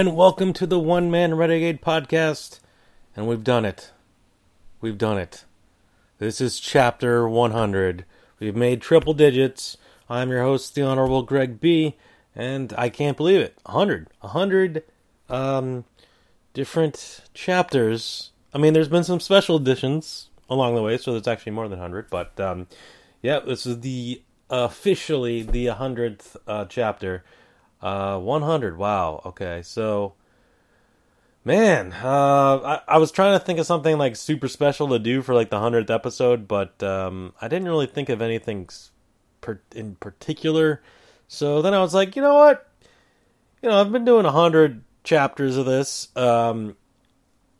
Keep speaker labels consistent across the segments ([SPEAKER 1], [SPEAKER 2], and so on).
[SPEAKER 1] And welcome to the One Man Renegade podcast. And we've done it. We've done it. This is chapter 100. We've made triple digits. I'm your host, the Honorable Greg B. And I can't believe it. 100. 100 um, different chapters. I mean, there's been some special editions along the way, so there's actually more than 100. But um, yeah, this is the officially the 100th uh, chapter. Uh, 100. Wow. Okay. So, man, uh, I, I was trying to think of something like super special to do for like the 100th episode, but um, I didn't really think of anything per- in particular. So then I was like, you know what? You know, I've been doing 100 chapters of this. Um,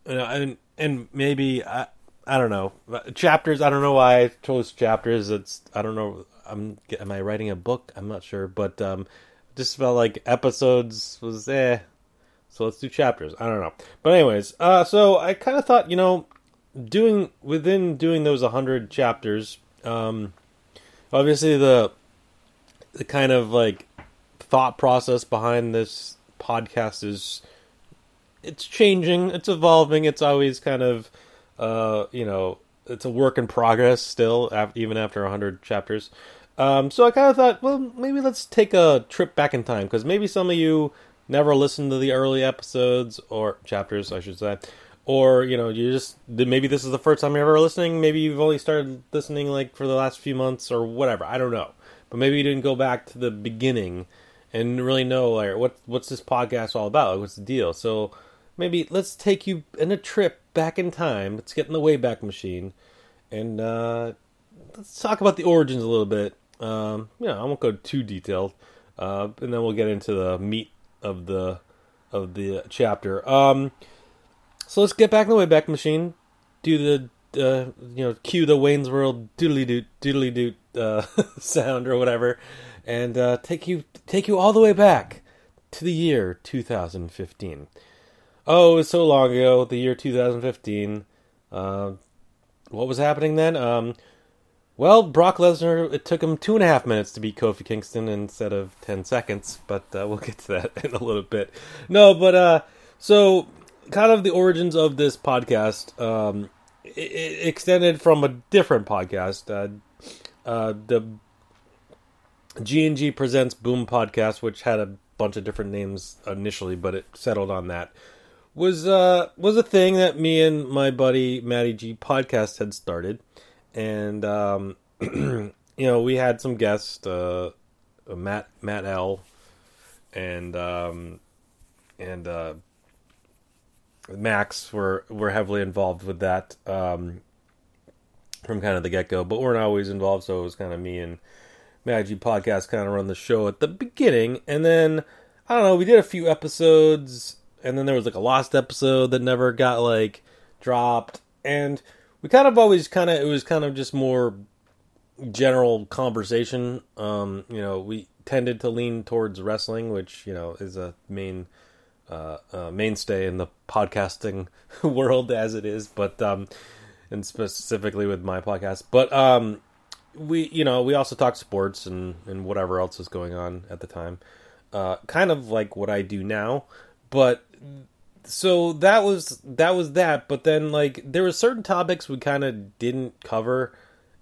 [SPEAKER 1] and, and maybe, I, I don't know. Chapters, I don't know why I chose chapters. It's, I don't know. I'm, am I writing a book? I'm not sure. But, um, just felt like episodes was eh. So let's do chapters. I don't know. But anyways, uh, so I kind of thought, you know, doing within doing those 100 chapters, um, obviously the the kind of like thought process behind this podcast is it's changing, it's evolving, it's always kind of uh, you know, it's a work in progress still even after 100 chapters. Um, so I kind of thought, well, maybe let's take a trip back in time because maybe some of you never listened to the early episodes or chapters, I should say, or you know, you just maybe this is the first time you're ever listening. Maybe you've only started listening like for the last few months or whatever. I don't know, but maybe you didn't go back to the beginning and really know like what what's this podcast all about? Like, what's the deal? So maybe let's take you in a trip back in time. Let's get in the Wayback Machine and uh, let's talk about the origins a little bit um, yeah, I won't go too detailed, uh, and then we'll get into the meat of the of the chapter. Um, so let's get back in the Wayback Machine. Do the uh, you know cue the Wayne's World doodly doot doodly doot uh, sound or whatever, and uh, take you take you all the way back to the year 2015. Oh, it was so long ago. The year 2015. Uh, what was happening then? Um, well, Brock Lesnar, it took him two and a half minutes to beat Kofi Kingston instead of 10 seconds, but uh, we'll get to that in a little bit. No, but uh, so kind of the origins of this podcast um, it, it extended from a different podcast. Uh, uh, the G&G Presents Boom podcast, which had a bunch of different names initially, but it settled on that. Was uh was a thing that me and my buddy Matty G podcast had started and um, you know we had some guests, uh, Matt Matt L, and um, and uh, Max were were heavily involved with that um, from kind of the get go, but weren't always involved. So it was kind of me and Maggie podcast kind of run the show at the beginning, and then I don't know, we did a few episodes, and then there was like a lost episode that never got like dropped, and we kind of always kind of it was kind of just more general conversation. Um, you know, we tended to lean towards wrestling, which you know is a main uh, uh, mainstay in the podcasting world as it is, but um, and specifically with my podcast. But um, we, you know, we also talk sports and and whatever else is going on at the time. Uh, kind of like what I do now, but so that was that was that but then like there were certain topics we kind of didn't cover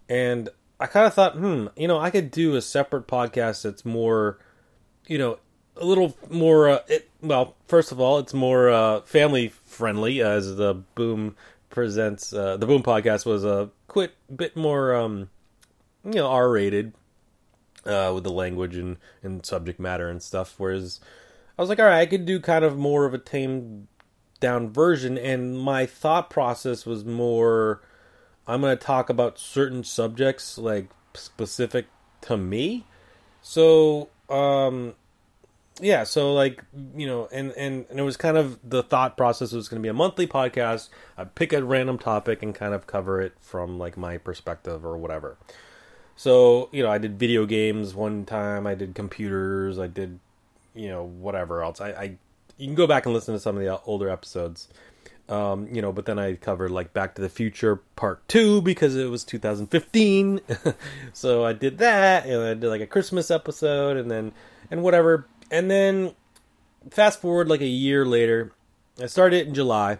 [SPEAKER 1] and i kind of thought hmm you know i could do a separate podcast that's more you know a little more uh, it, well first of all it's more uh, family friendly as the boom presents uh, the boom podcast was a quite bit more um you know r rated uh, with the language and and subject matter and stuff whereas I was like, all right, I could do kind of more of a tamed down version, and my thought process was more I'm going to talk about certain subjects like specific to me. So, um, yeah, so like you know, and and and it was kind of the thought process was going to be a monthly podcast. I pick a random topic and kind of cover it from like my perspective or whatever. So you know, I did video games one time. I did computers. I did you know whatever else. I, I you can go back and listen to some of the older episodes. Um, you know, but then I covered like Back to the Future Part Two because it was 2015, so I did that, and I did like a Christmas episode, and then and whatever, and then fast forward like a year later, I started it in July.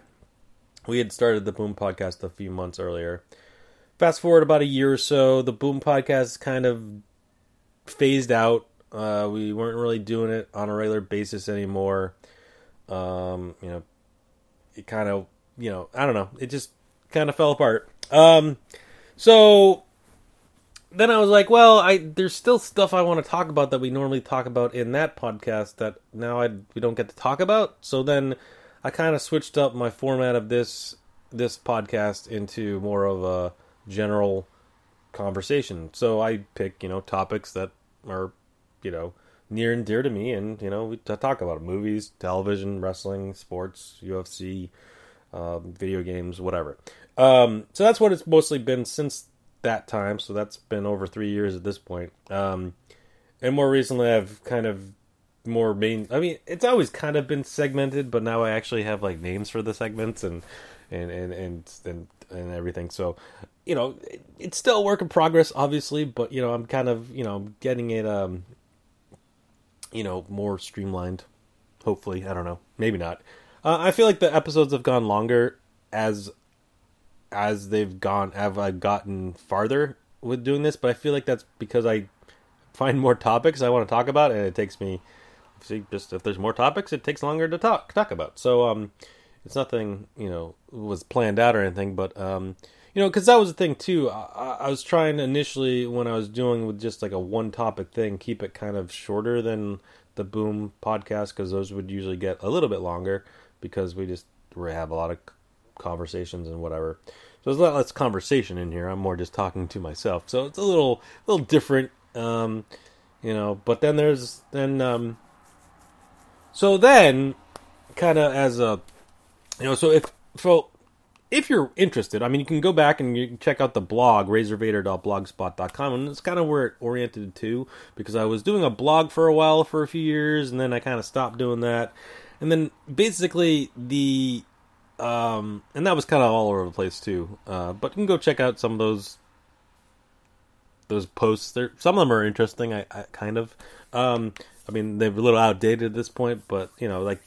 [SPEAKER 1] We had started the Boom podcast a few months earlier. Fast forward about a year or so, the Boom podcast kind of phased out. Uh, we weren't really doing it on a regular basis anymore. Um, you know, it kind of, you know, I don't know, it just kind of fell apart. Um, so then I was like, well, I there's still stuff I want to talk about that we normally talk about in that podcast that now I we don't get to talk about. So then I kind of switched up my format of this this podcast into more of a general conversation. So I pick, you know, topics that are, you know, near and dear to me and, you know, we talk about movies, television, wrestling, sports, UFC, um, video games, whatever. Um, so that's what it's mostly been since that time. So that's been over three years at this point. Um, and more recently, I've kind of more main. I mean, it's always kind of been segmented, but now I actually have like names for the segments and and and and and, and everything. So, you know, it, it's still a work in progress, obviously, but you know, I'm kind of you know getting it um, you know, more streamlined. Hopefully, I don't know, maybe not. Uh, I feel like the episodes have gone longer as as they've gone have I gotten farther with doing this, but I feel like that's because I find more topics I want to talk about, and it takes me see just if there's more topics, it takes longer to talk talk about. So um, it's nothing you know was planned out or anything, but um, you know because that was the thing too. I, I was trying initially when I was doing with just like a one topic thing, keep it kind of shorter than the Boom podcast because those would usually get a little bit longer because we just have a lot of conversations and whatever. So there's a lot less conversation in here. I'm more just talking to myself. So it's a little little different, um, you know. But then there's then um, so then kind of as a you know so if so if you're interested, I mean, you can go back and you can check out the blog, razorvader.blogspot.com, and it's kind of where it oriented to because I was doing a blog for a while for a few years, and then I kind of stopped doing that. And then basically the um, and that was kind of all over the place too. Uh, but you can go check out some of those those posts. There, some of them are interesting. I, I kind of. Um, I mean, they're a little outdated at this point, but you know, like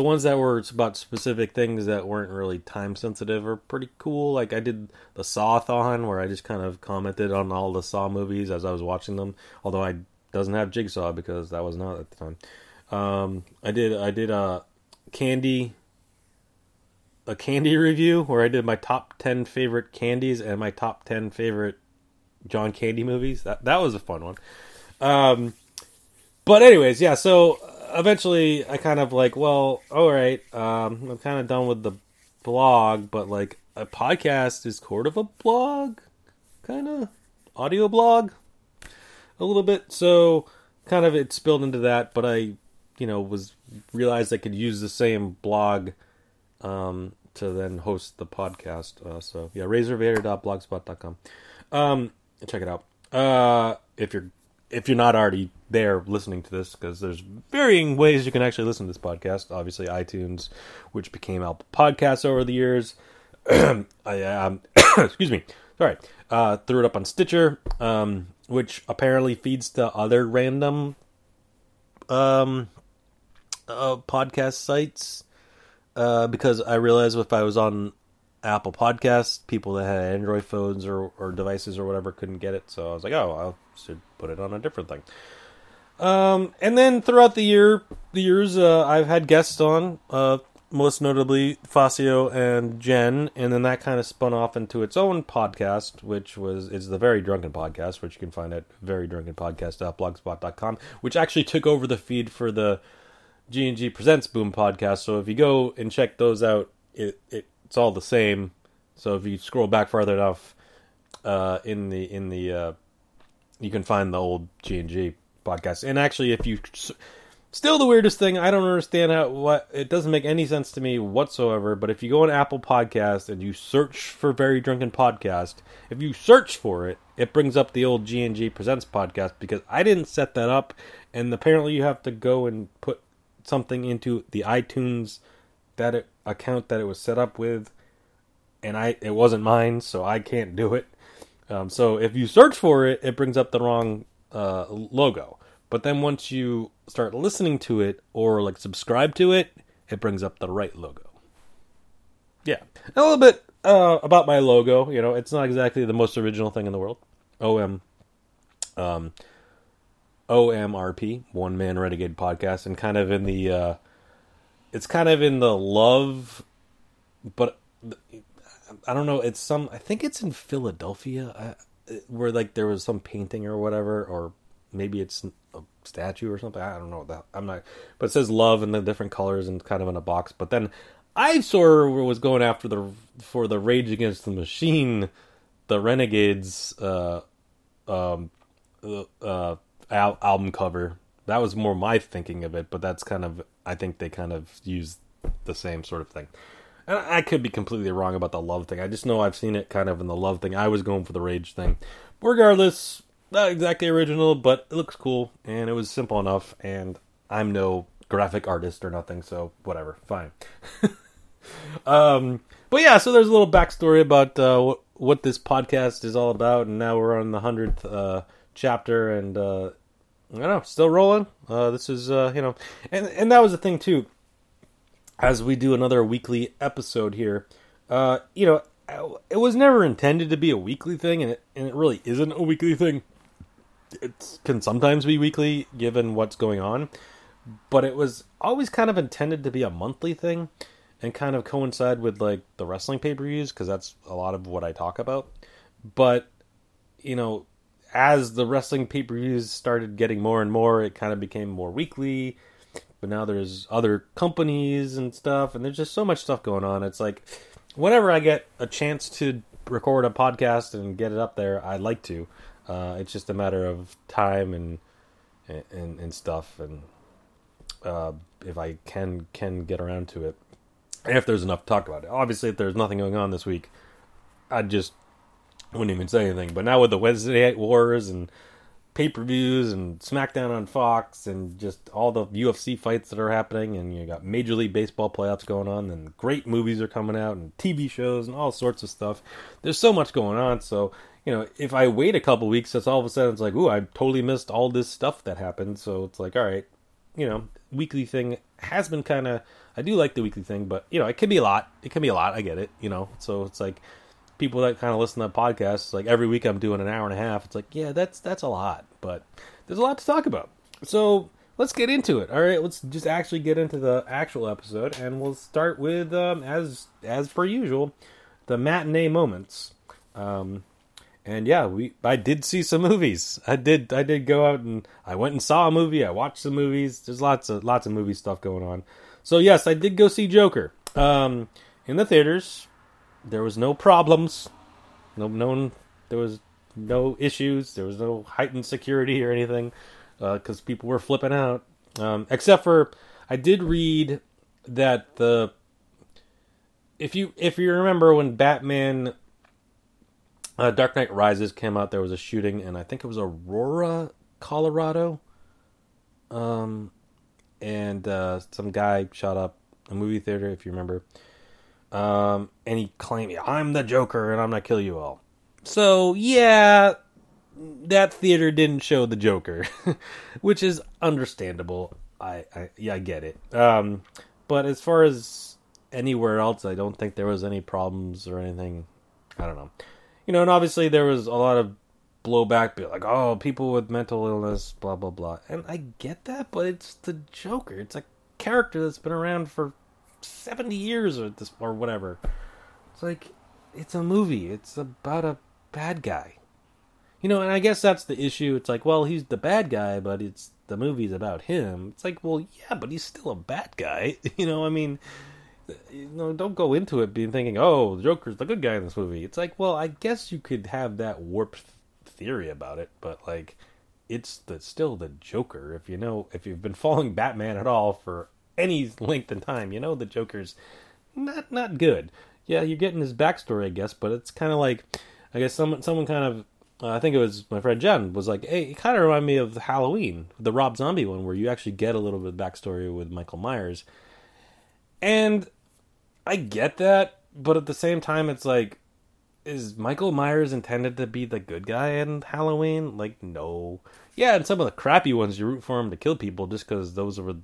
[SPEAKER 1] the ones that were about specific things that weren't really time sensitive are pretty cool. Like I did the Sawathon, where I just kind of commented on all the Saw movies as I was watching them. Although I doesn't have Jigsaw because that was not at the time. Um, I did I did a candy a candy review where I did my top 10 favorite candies and my top 10 favorite John Candy movies. That that was a fun one. Um, but anyways, yeah, so eventually I kind of like, well, all right, um, I'm kind of done with the blog, but like a podcast is sort of a blog, kind of audio blog a little bit. So kind of it spilled into that, but I, you know, was realized I could use the same blog um, to then host the podcast. Uh, so yeah, razorvader.blogspot.com. Um, check it out. Uh, if you're if you're not already there listening to this, because there's varying ways you can actually listen to this podcast. Obviously, iTunes, which became Apple Podcasts over the years. I um, excuse me, sorry. Uh, threw it up on Stitcher, um, which apparently feeds to other random um uh, podcast sites uh, because I realized if I was on Apple Podcasts, people that had Android phones or, or devices or whatever couldn't get it. So I was like, oh, I should put it on a different thing. Um, and then throughout the year, the years, uh, I've had guests on, uh, most notably Facio and Jen, and then that kind of spun off into its own podcast, which was is the Very Drunken Podcast, which you can find at verydrunkenpodcast.blogspot.com, which actually took over the feed for the G&G Presents Boom podcast. So if you go and check those out, it, it it's all the same. So if you scroll back farther enough uh, in the in the uh, you can find the old G&G podcast. And actually, if you still the weirdest thing, I don't understand how what it doesn't make any sense to me whatsoever. But if you go on Apple Podcast and you search for Very Drunken Podcast, if you search for it, it brings up the old G&G Presents podcast because I didn't set that up, and apparently you have to go and put something into the iTunes that it, account that it was set up with, and I it wasn't mine, so I can't do it. Um, so if you search for it, it brings up the wrong uh, logo. But then once you start listening to it or like subscribe to it, it brings up the right logo. Yeah. A little bit uh, about my logo. You know, it's not exactly the most original thing in the world. OM, um, OMRP, One Man Renegade Podcast, and kind of in the, uh, it's kind of in the love, but I don't know. It's some. I think it's in Philadelphia, uh, where like there was some painting or whatever, or maybe it's a statue or something. I don't know that. I'm not. But it says love in the different colors and kind of in a box. But then I of was going after the for the Rage Against the Machine, the Renegades, uh, um, uh, al- album cover. That was more my thinking of it, but that's kind of I think they kind of use the same sort of thing. And I could be completely wrong about the love thing. I just know I've seen it kind of in the love thing. I was going for the rage thing. Regardless, not exactly original, but it looks cool and it was simple enough. And I'm no graphic artist or nothing, so whatever, fine. um, but yeah, so there's a little backstory about uh, what, what this podcast is all about, and now we're on the hundredth uh, chapter, and uh, I don't know, still rolling. Uh, this is uh, you know, and and that was the thing too. As we do another weekly episode here, uh, you know, it was never intended to be a weekly thing, and it and it really isn't a weekly thing. It can sometimes be weekly given what's going on, but it was always kind of intended to be a monthly thing and kind of coincide with like the wrestling pay per views because that's a lot of what I talk about. But you know, as the wrestling pay per views started getting more and more, it kind of became more weekly. But now there's other companies and stuff, and there's just so much stuff going on. It's like whenever I get a chance to record a podcast and get it up there, I like to. Uh, it's just a matter of time and and and stuff, and uh, if I can can get around to it, if there's enough to talk about it. Obviously, if there's nothing going on this week, I'd just wouldn't even say anything. But now with the Wednesday Night Wars and pay per views and SmackDown on Fox and just all the UFC fights that are happening, and you got Major League Baseball playoffs going on, and great movies are coming out, and TV shows, and all sorts of stuff. There's so much going on. So, you know, if I wait a couple weeks, it's all of a sudden it's like, ooh, I totally missed all this stuff that happened. So it's like, all right, you know, weekly thing has been kind of. I do like the weekly thing, but you know, it can be a lot. It can be a lot. I get it. You know, so it's like people that kind of listen to podcasts, like every week I'm doing an hour and a half. It's like, yeah, that's that's a lot, but there's a lot to talk about. So let's get into it. All right, let's just actually get into the actual episode, and we'll start with um, as as per usual, the matinee moments. Um, and yeah, we I did see some movies. I did I did go out and I went and saw a movie. I watched some movies. There's lots of lots of movie stuff going on. So yes, I did go see Joker um, in the theaters there was no problems. No, no, there was no issues. There was no heightened security or anything because uh, people were flipping out. Um, except for, I did read that the if you if you remember when Batman uh, Dark Knight Rises came out, there was a shooting, and I think it was Aurora, Colorado. Um, and uh, some guy shot up a movie theater, if you remember. Um, and he claimed, I'm the Joker and I'm going to kill you all. So, yeah, that theater didn't show the Joker, which is understandable. I, I, yeah, I get it. Um, but as far as anywhere else, I don't think there was any problems or anything. I don't know. You know, and obviously there was a lot of blowback, be like, oh, people with mental illness, blah, blah, blah. And I get that, but it's the Joker. It's a character that's been around for 70 years or this or whatever. It's like it's a movie. It's about a bad guy. You know, and I guess that's the issue. It's like, well, he's the bad guy, but it's the movie's about him. It's like, well, yeah, but he's still a bad guy. You know, I mean, you know, don't go into it being thinking, oh, the Joker's the good guy in this movie. It's like, well, I guess you could have that warped theory about it, but like, it's the still the Joker. If you know, if you've been following Batman at all for any length in time. You know, the Joker's not not good. Yeah, you're getting his backstory, I guess, but it's kind of like, I guess someone someone kind of, uh, I think it was my friend Jen was like, hey, it kind of reminded me of Halloween, the Rob Zombie one, where you actually get a little bit of backstory with Michael Myers, and I get that, but at the same time, it's like, is Michael Myers intended to be the good guy in Halloween? Like, no. Yeah, and some of the crappy ones you root for him to kill people just because those were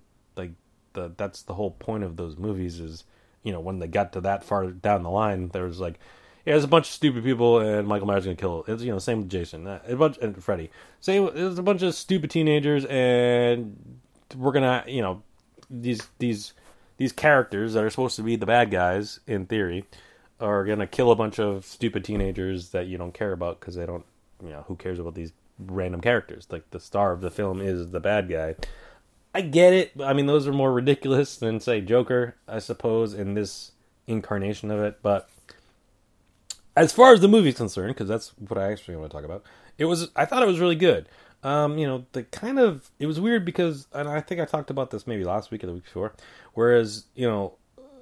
[SPEAKER 1] the that's the whole point of those movies is you know when they got to that far down the line there was like yeah, there's a bunch of stupid people and Michael Myers gonna kill. It's you know same with Jason, uh, a bunch and Freddy. Same, there's a bunch of stupid teenagers and we're gonna you know these these these characters that are supposed to be the bad guys in theory are gonna kill a bunch of stupid teenagers that you don't care about because they don't you know who cares about these random characters like the star of the film is the bad guy i get it i mean those are more ridiculous than say joker i suppose in this incarnation of it but as far as the movie's concerned because that's what i actually want to talk about it was i thought it was really good um, you know, the kind of it was weird because, and I think I talked about this maybe last week or the week before. Whereas, you know,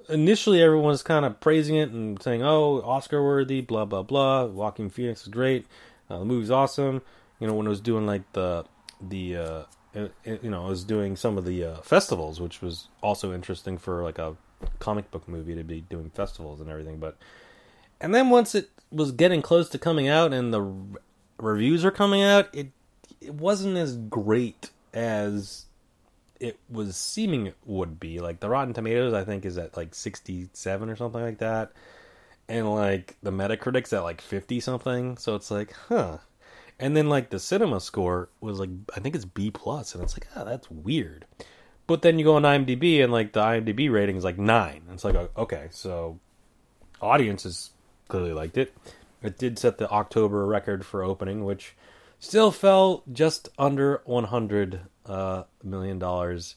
[SPEAKER 1] initially everyone was kind of praising it and saying, "Oh, Oscar worthy," blah blah blah. Joaquin Phoenix is great. Uh, the movie's awesome. You know, when it was doing like the the uh, you know, was doing some of the uh, festivals, which was also interesting for like a comic book movie to be doing festivals and everything. But and then once it was getting close to coming out and the re- reviews are coming out, it it wasn't as great as it was seeming it would be. Like the Rotten Tomatoes, I think, is at like sixty-seven or something like that, and like the Metacritic's at like fifty something. So it's like, huh. And then like the cinema score was like I think it's B plus, and it's like, ah, oh, that's weird. But then you go on IMDb, and like the IMDb rating is like nine. And it's like, okay, so audiences clearly liked it. It did set the October record for opening, which Still fell just under 100 uh, million dollars.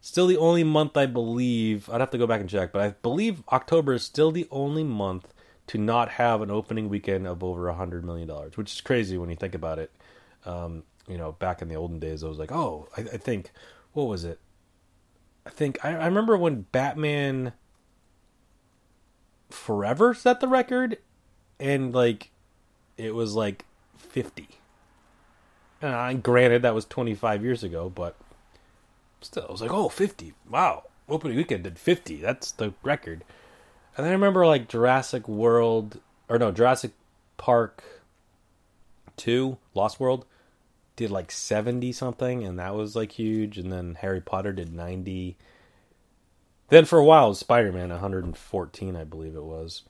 [SPEAKER 1] Still the only month I believe. I'd have to go back and check, but I believe October is still the only month to not have an opening weekend of over a hundred million dollars, which is crazy when you think about it. Um, you know, back in the olden days, I was like, oh, I, I think, what was it? I think I, I remember when Batman Forever set the record, and like, it was like fifty uh, granted, that was 25 years ago, but still, I was like, oh, 50. Wow. Opening weekend did 50. That's the record. And then I remember, like, Jurassic World, or no, Jurassic Park 2, Lost World, did like 70 something, and that was, like, huge. And then Harry Potter did 90. Then for a while, Spider Man 114, I believe it was.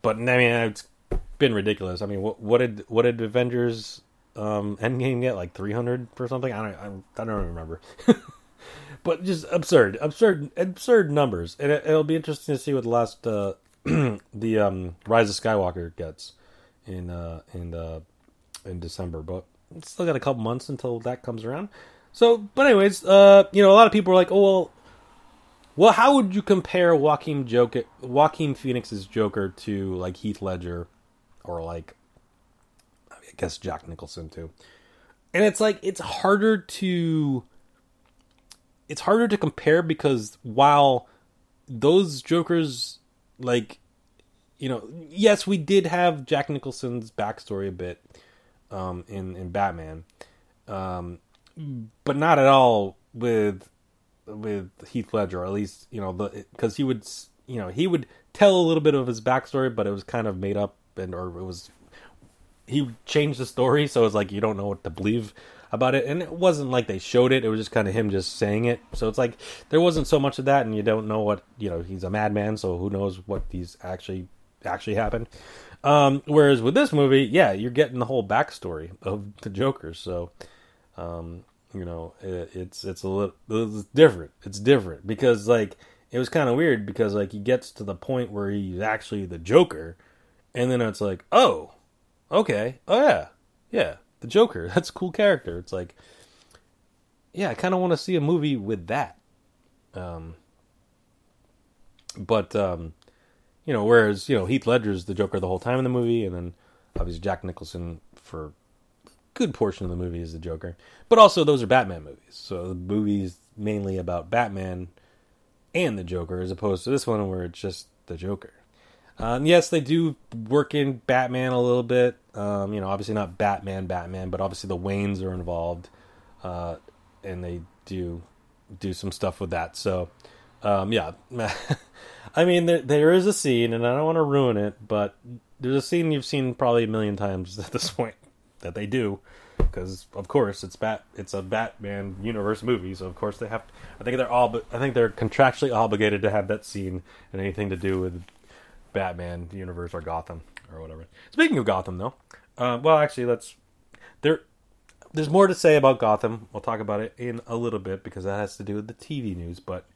[SPEAKER 1] But, I mean, it's been ridiculous. I mean, what, what did what did Avengers um, Endgame get like 300 or something. I don't, I, don't remember. but just absurd, absurd, absurd numbers. And it, will be interesting to see what the last uh, the um, Rise of Skywalker gets in uh, in uh, in December. But it's still got a couple months until that comes around. So, but anyways, uh, you know, a lot of people are like, "Oh well." Well, how would you compare Joaquin Joker, Joaquin Phoenix's Joker to like Heath Ledger, or like I guess Jack Nicholson too. And it's like it's harder to it's harder to compare because while those Jokers like you know, yes, we did have Jack Nicholson's backstory a bit um, in in Batman, um, but not at all with with Heath Ledger. At least you know the because he would you know he would tell a little bit of his backstory, but it was kind of made up and or it was he changed the story, so it's like you don't know what to believe about it. And it wasn't like they showed it; it was just kind of him just saying it. So it's like there wasn't so much of that, and you don't know what you know. He's a madman, so who knows what these actually actually happened. Um, whereas with this movie, yeah, you're getting the whole backstory of the Joker. So, um, you know, it, it's it's a little it's different. It's different because like it was kind of weird because like he gets to the point where he's actually the Joker, and then it's like, oh, okay, oh yeah, yeah, the Joker. That's a cool character. It's like, yeah, I kind of want to see a movie with that. Um, but um, you know, whereas you know Heath Ledger's the Joker the whole time in the movie, and then obviously Jack Nicholson for a good portion of the movie is the Joker. But also those are Batman movies, so the movie's mainly about Batman and the Joker, as opposed to this one where it's just the Joker. Um, yes, they do work in Batman a little bit. Um, you know, obviously not Batman, Batman, but obviously the Waynes are involved, uh, and they do do some stuff with that. So, Um, yeah. I mean, there, there is a scene, and I don't want to ruin it, but there's a scene you've seen probably a million times at this point that they do, because of course it's bat, it's a Batman universe movie, so of course they have. I think they're all, I think they're contractually obligated to have that scene and anything to do with Batman universe or Gotham or whatever. Speaking of Gotham, though, uh, well, actually, let's there. There's more to say about Gotham. We'll talk about it in a little bit because that has to do with the TV news, but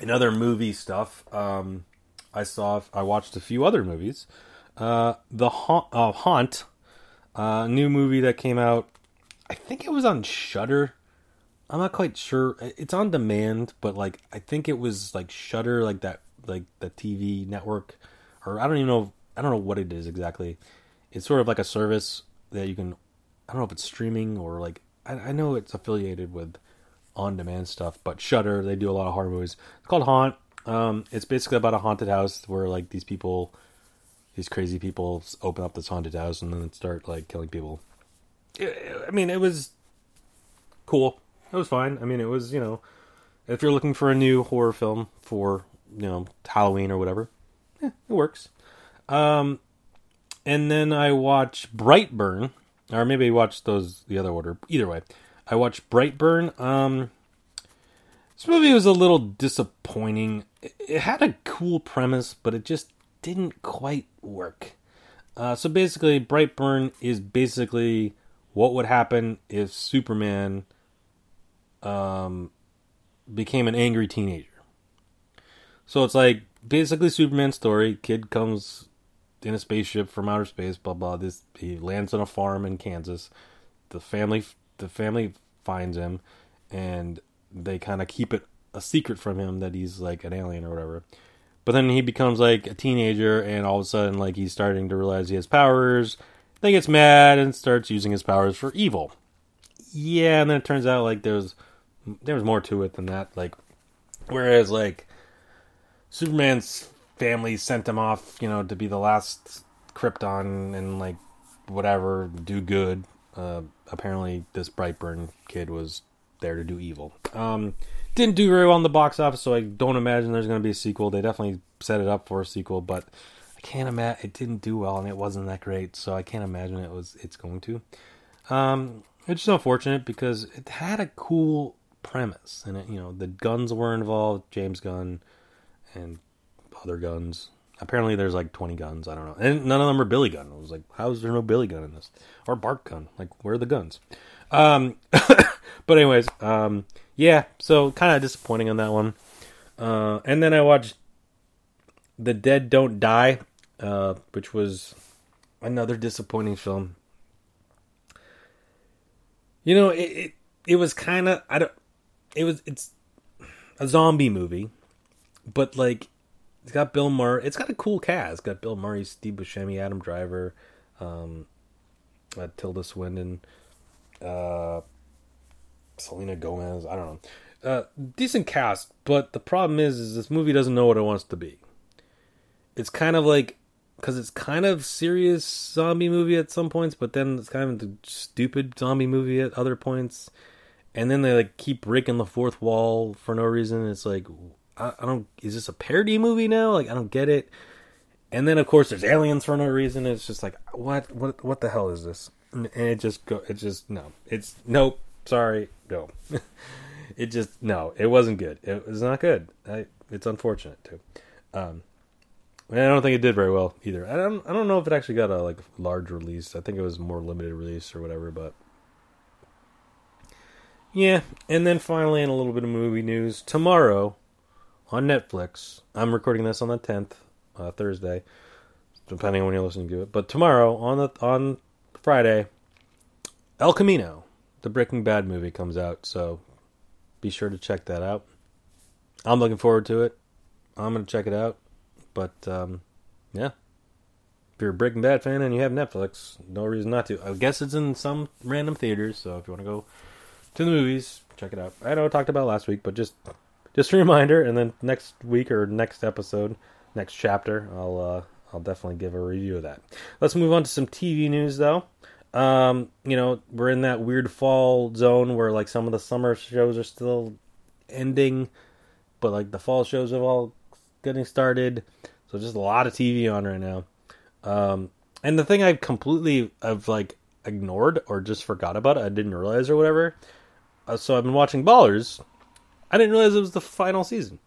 [SPEAKER 1] in other movie stuff, um, I saw I watched a few other movies. Uh, the Haunt, uh, Haunt uh, new movie that came out. I think it was on Shudder. I'm not quite sure. It's on demand, but like I think it was like Shudder, like that, like the TV network, or I don't even know. I don't know what it is exactly. It's sort of like a service that you can. I don't know if it's streaming or like. I, I know it's affiliated with on demand stuff, but Shudder they do a lot of horror movies. It's called Haunt. Um, it's basically about a haunted house where like these people, these crazy people, open up this haunted house and then start like killing people. I mean, it was cool. It was fine. I mean, it was you know, if you're looking for a new horror film for you know Halloween or whatever, yeah, it works. Um, and then I watched Brightburn, or maybe I watched those the other order. Either way, I watched Brightburn. Um, this movie was a little disappointing. It had a cool premise, but it just didn't quite work. Uh, so basically, Brightburn is basically what would happen if Superman um, became an angry teenager. So it's like basically Superman story. Kid comes in a spaceship from outer space. Blah blah. This he lands on a farm in Kansas. The family the family finds him, and they kind of keep it a secret from him that he's like an alien or whatever. But then he becomes like a teenager, and all of a sudden, like he's starting to realize he has powers. Then gets mad and starts using his powers for evil. Yeah, and then it turns out like there's there was more to it than that. Like, whereas like Superman's family sent him off, you know, to be the last Krypton and like whatever, do good. Uh, apparently, this Brightburn kid was there to do evil. Um, didn't do very well in the box office, so I don't imagine there's going to be a sequel. They definitely set it up for a sequel, but I can't imagine it didn't do well and it wasn't that great, so I can't imagine it was it's going to. Um, it's just unfortunate because it had a cool premise, and it, you know the Gunns were involved, James Gunn, and other Gunns. Apparently, there's like 20 Gunns. I don't know, and none of them are Billy Gunn. I was like, how is there no Billy Gunn in this or Bart Gunn? Like, where are the Gunns? Um, but anyways, um, yeah. So kind of disappointing on that one. Uh, and then I watched The Dead Don't Die, uh, which was another disappointing film. You know, it it, it was kind of I don't. It was it's a zombie movie, but like it's got Bill Murray. It's got a cool cast. It's got Bill Murray, Steve Buscemi, Adam Driver, um, uh, Tilda Swinton, uh, Selena Gomez. I don't know. Uh, decent cast, but the problem is, is this movie doesn't know what it wants to be. It's kind of like because it's kind of serious zombie movie at some points, but then it's kind of stupid zombie movie at other points, and then they like keep breaking the fourth wall for no reason. It's like I, I don't. Is this a parody movie now? Like I don't get it. And then of course there's aliens for no reason. It's just like what what what the hell is this? And it just go. It just no. It's nope. Sorry, no. it just no. It wasn't good. It was not good. I, it's unfortunate too. Um, and I don't think it did very well either. I don't. I don't know if it actually got a like large release. I think it was more limited release or whatever. But yeah. And then finally, in a little bit of movie news, tomorrow on Netflix. I'm recording this on the 10th, uh, Thursday, depending on when you're listening to it. But tomorrow on the on Friday, El Camino, the Breaking Bad movie comes out. So be sure to check that out. I'm looking forward to it. I'm gonna check it out. But um, yeah, if you're a Breaking Bad fan and you have Netflix, no reason not to. I guess it's in some random theaters. So if you want to go to the movies, check it out. I know I talked about last week, but just just a reminder, and then next week or next episode, next chapter, I'll uh, I'll definitely give a review of that. Let's move on to some TV news though. Um, you know, we're in that weird fall zone where like some of the summer shows are still ending, but like the fall shows have all getting started. So just a lot of TV on right now. Um, and the thing I've completely have like ignored or just forgot about, I didn't realize or whatever. Uh, so I've been watching Ballers. I didn't realize it was the final season.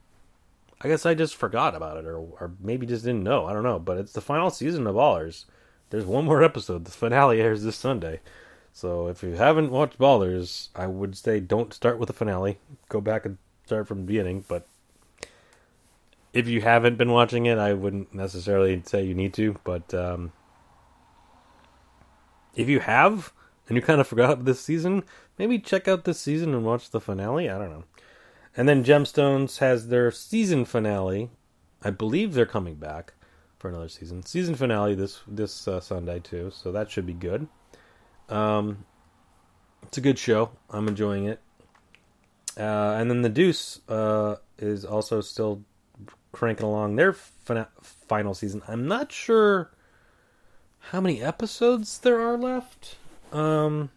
[SPEAKER 1] I guess I just forgot about it, or or maybe just didn't know. I don't know, but it's the final season of Ballers. There's one more episode. The finale airs this Sunday. So if you haven't watched Ballers, I would say don't start with the finale. Go back and start from the beginning. But if you haven't been watching it, I wouldn't necessarily say you need to. But um, if you have and you kind of forgot this season, maybe check out this season and watch the finale. I don't know. And then Gemstones has their season finale. I believe they're coming back for another season. Season finale this this uh, Sunday too, so that should be good. Um, it's a good show. I'm enjoying it. Uh, and then the Deuce uh, is also still cranking along their fina- final season. I'm not sure how many episodes there are left. Um,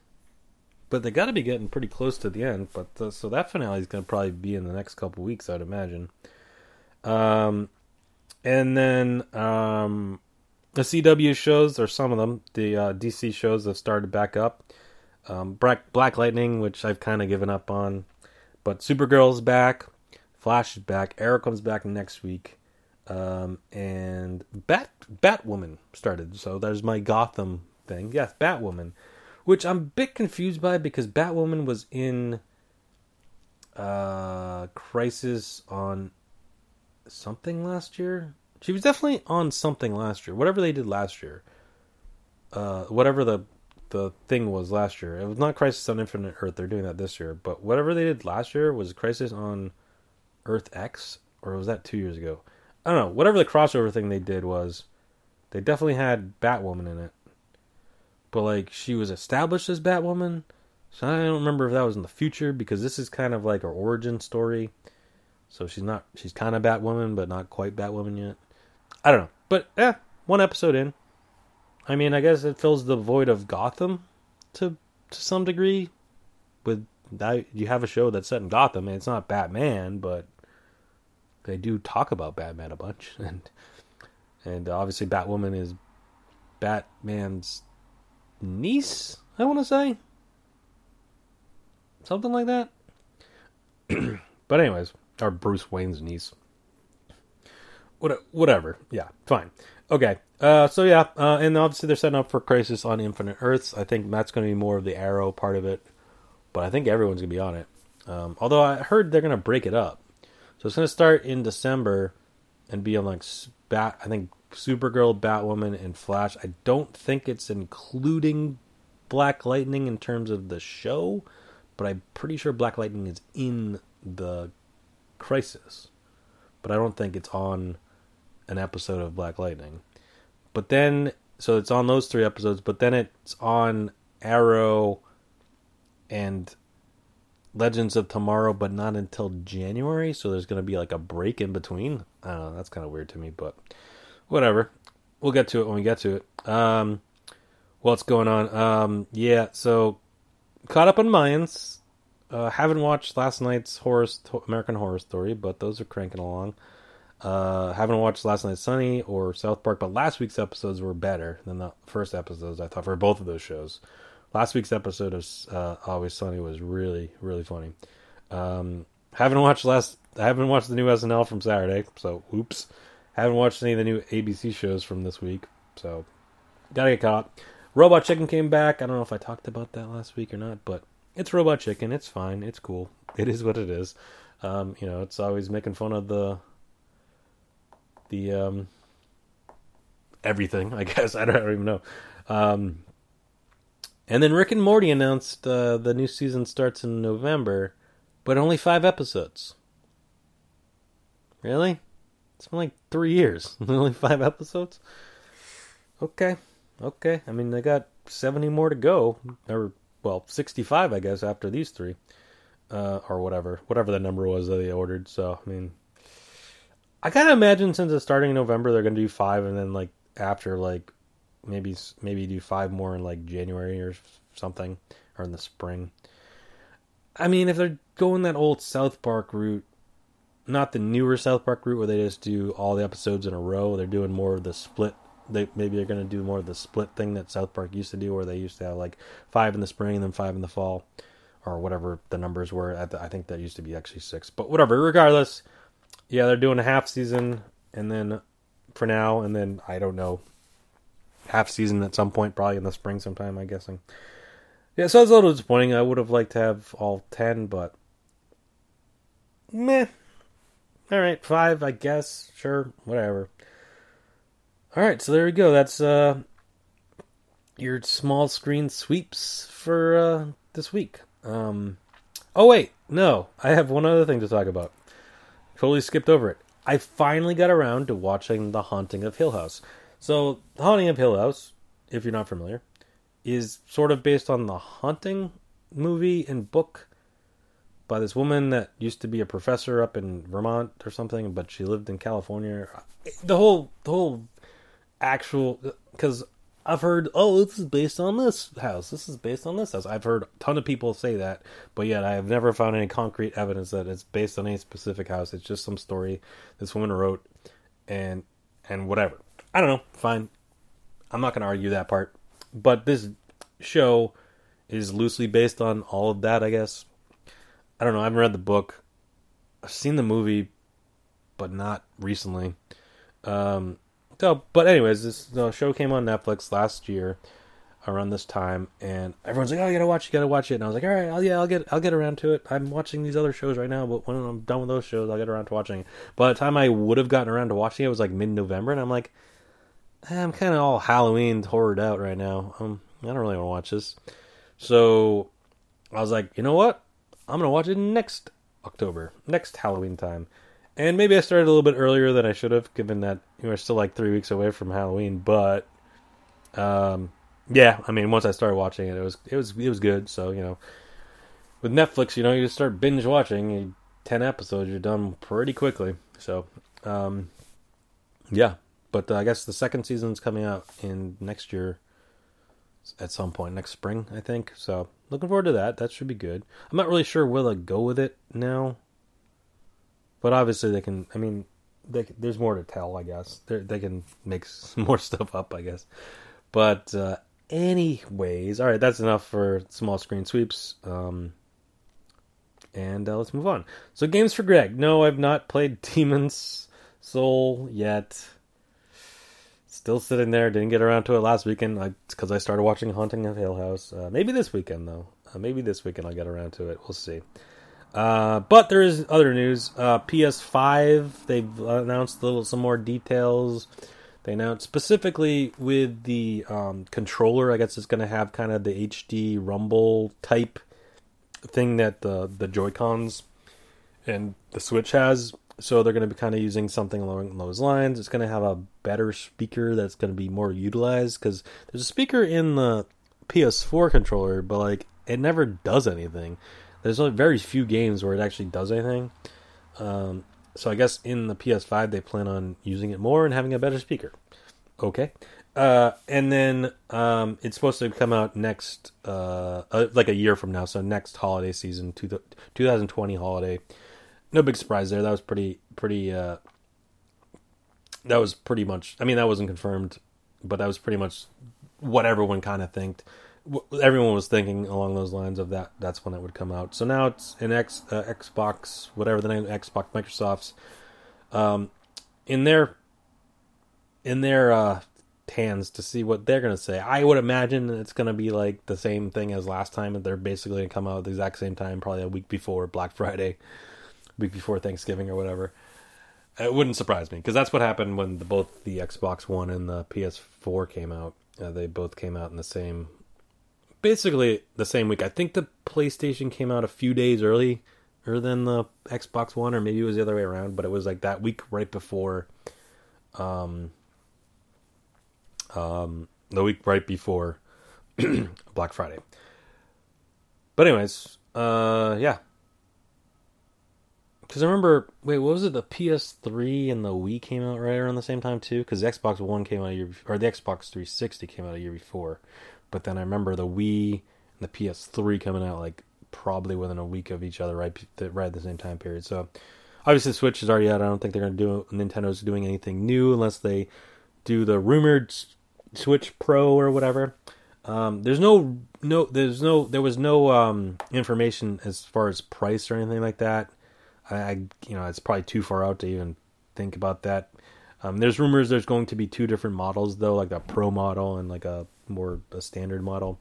[SPEAKER 1] but they got to be getting pretty close to the end. But the, so that finale is going to probably be in the next couple weeks, I'd imagine. Um, and then um, the CW shows, or some of them, the uh, DC shows have started back up. Um, Black Black Lightning, which I've kind of given up on, but Supergirl's back. Flash is back. Arrow comes back next week. Um, and Bat Batwoman started. So there's my Gotham thing. Yes, Batwoman which I'm a bit confused by because Batwoman was in uh, Crisis on something last year. She was definitely on something last year. Whatever they did last year, uh, whatever the the thing was last year. It was not Crisis on Infinite Earth. They're doing that this year, but whatever they did last year was Crisis on Earth X, or was that two years ago? I don't know. Whatever the crossover thing they did was, they definitely had Batwoman in it but like she was established as Batwoman. So I don't remember if that was in the future because this is kind of like her origin story. So she's not she's kind of Batwoman but not quite Batwoman yet. I don't know. But yeah, one episode in. I mean, I guess it fills the void of Gotham to to some degree with that you have a show that's set in Gotham and it's not Batman, but they do talk about Batman a bunch and and obviously Batwoman is Batman's niece, I want to say. Something like that. but, anyways, or Bruce Wayne's niece. What, whatever. Yeah, fine. Okay. Uh, so, yeah, uh, and obviously they're setting up for Crisis on Infinite Earths. I think that's going to be more of the Arrow part of it. But I think everyone's going to be on it. Um, although I heard they're going to break it up. So it's going to start in December and be on like Bat. I think Supergirl, Batwoman, and Flash. I don't think it's including Black Lightning in terms of the show, but I'm pretty sure Black Lightning is in the Crisis. But I don't think it's on an episode of Black Lightning. But then, so it's on those three episodes, but then it's on Arrow and Legends of Tomorrow, but not until January. So there's going to be like a break in between. I don't know. That's kind of weird to me, but whatever. We'll get to it when we get to it. Um, what's going on? Um, yeah, so caught up on Mayans. Uh, haven't watched last night's horror American Horror Story, but those are cranking along. Uh, haven't watched last night's Sunny or South Park, but last week's episodes were better than the first episodes. I thought for both of those shows. Last week's episode of uh, Always Sunny was really really funny. Um, haven't watched last. I haven't watched the new SNL from Saturday, so oops. Haven't watched any of the new ABC shows from this week, so gotta get caught. Robot Chicken came back. I don't know if I talked about that last week or not, but it's Robot Chicken. It's fine. It's cool. It is what it is. Um, you know, it's always making fun of the the um, everything. I guess I don't, I don't even know. Um, and then Rick and Morty announced uh, the new season starts in November, but only five episodes. Really? It's been like three years, only five episodes. Okay, okay. I mean, they got seventy more to go, or well, sixty-five, I guess, after these three, uh, or whatever, whatever the number was that they ordered. So, I mean, I kind of imagine since it's starting in November, they're gonna do five, and then like after like maybe maybe do five more in like January or something, or in the spring. I mean, if they're going that old South Park route, not the newer South Park route where they just do all the episodes in a row, they're doing more of the split. They maybe they're going to do more of the split thing that South Park used to do, where they used to have like five in the spring and then five in the fall, or whatever the numbers were. I think that used to be actually six, but whatever. Regardless, yeah, they're doing a half season and then for now, and then I don't know half season at some point, probably in the spring sometime. I'm guessing. Yeah, so it's a little disappointing. I would have liked to have all ten, but meh. All right, five, I guess. Sure, whatever. All right, so there we go. That's uh your small screen sweeps for uh this week. Um Oh wait, no. I have one other thing to talk about. Totally skipped over it. I finally got around to watching The Haunting of Hill House. So, The Haunting of Hill House, if you're not familiar, is sort of based on the Haunting movie and book by this woman that used to be a professor up in Vermont or something, but she lived in California. The whole, the whole actual, because I've heard, oh, this is based on this house. This is based on this house. I've heard a ton of people say that, but yet I have never found any concrete evidence that it's based on any specific house. It's just some story this woman wrote, and and whatever. I don't know. Fine. I'm not going to argue that part. But this show is loosely based on all of that, I guess. I don't know. I haven't read the book. I've seen the movie, but not recently. Um, so, but anyways, this the show came on Netflix last year around this time, and everyone's like, "Oh, you gotta watch, it. you gotta watch it." And I was like, "All right, I'll, yeah, I'll get, I'll get around to it." I'm watching these other shows right now, but when I'm done with those shows, I'll get around to watching it. By the time I would have gotten around to watching it, it was like mid-November, and I'm like, I'm kind of all Halloween horrored out right now. Um, I don't really want to watch this. So I was like, you know what? I'm gonna watch it next October, next Halloween time. And maybe I started a little bit earlier than I should have, given that we're still like three weeks away from Halloween. But um, yeah, I mean, once I started watching it, it was it was it was good. So you know, with Netflix, you know, you just start binge watching. ten episodes, you're done pretty quickly. So um, yeah, but uh, I guess the second season's coming out in next year at some point next spring, I think. So looking forward to that. That should be good. I'm not really sure where they go with it now, but obviously they can. I mean, they, there's more to tell. I guess They're, they can make more stuff up. I guess, but uh, anyways, all right. That's enough for small screen sweeps. Um, and uh, let's move on. So games for Greg. No, I've not played Demon's Soul yet. Still sitting there. Didn't get around to it last weekend because I, I, started watching Haunting of Hill House. Uh, maybe this weekend though. Uh, maybe this weekend I'll get around to it. We'll see. Uh, but there is other news. Uh, PS5 they've announced a little some more details. They announced specifically with the um, controller. I guess it's going to have kind of the HD Rumble type thing that the the Joy Cons and the Switch has so they're going to be kind of using something along those lines. It's going to have a better speaker that's going to be more utilized because there's a speaker in the PS4 controller, but like it never does anything. There's only very few games where it actually does anything. Um, so I guess in the PS5 they plan on using it more and having a better speaker. Okay. Uh, and then um, it's supposed to come out next, uh, uh, like a year from now, so next holiday season, 2020 holiday no big surprise there. That was pretty pretty. Uh, that was pretty much. I mean, that wasn't confirmed, but that was pretty much what everyone kind of think. Everyone was thinking along those lines of that. That's when it would come out. So now it's in X uh, Xbox, whatever the name, Xbox, Microsoft's, um, in their in their uh, hands to see what they're gonna say. I would imagine it's gonna be like the same thing as last time. They're basically gonna come out at the exact same time, probably a week before Black Friday week before Thanksgiving or whatever. It wouldn't surprise me because that's what happened when the, both the Xbox One and the PS4 came out. Uh, they both came out in the same, basically the same week. I think the PlayStation came out a few days early, earlier than the Xbox One, or maybe it was the other way around. But it was like that week right before, um, um, the week right before Black Friday. But anyways, uh, yeah, because I remember, wait, what was it? The PS3 and the Wii came out right around the same time too. Because the Xbox One came out a year, or the Xbox 360 came out a year before. But then I remember the Wii and the PS3 coming out like probably within a week of each other, right, right at the same time period. So obviously, Switch is already out. I don't think they're going to do Nintendo's doing anything new unless they do the rumored Switch Pro or whatever. Um, there's no no there's no there was no um, information as far as price or anything like that. I, I, you know it's probably too far out to even think about that. Um, there's rumors there's going to be two different models though, like a pro model and like a more a standard model.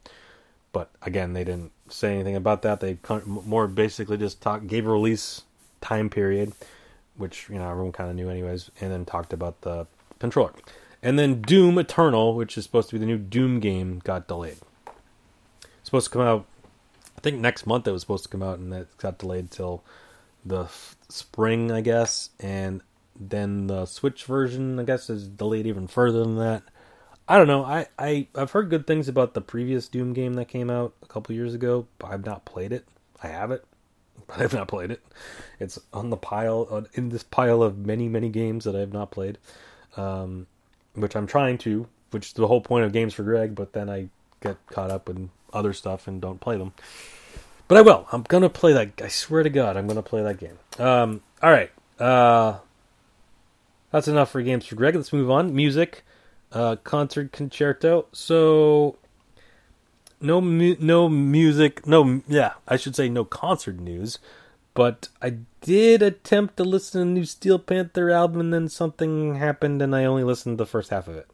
[SPEAKER 1] But again, they didn't say anything about that. They more basically just talk, gave a release time period, which you know everyone kind of knew anyways, and then talked about the controller. And then Doom Eternal, which is supposed to be the new Doom game, got delayed. It's supposed to come out, I think next month it was supposed to come out, and it got delayed till the f- spring, I guess. And then the Switch version, I guess, is delayed even further than that. I don't know. I, I I've heard good things about the previous Doom game that came out a couple years ago, but I've not played it. I have it, but I've not played it. It's on the pile in this pile of many many games that I have not played. Um, which I'm trying to, which is the whole point of games for Greg. But then I get caught up in other stuff and don't play them. But I will. I'm gonna play that. I swear to God, I'm gonna play that game. Um, all right. Uh, that's enough for games for Greg. Let's move on. Music, uh, concert concerto. So, no, mu- no music. No, yeah, I should say no concert news. But I did attempt to listen to the new Steel Panther album, and then something happened, and I only listened to the first half of it.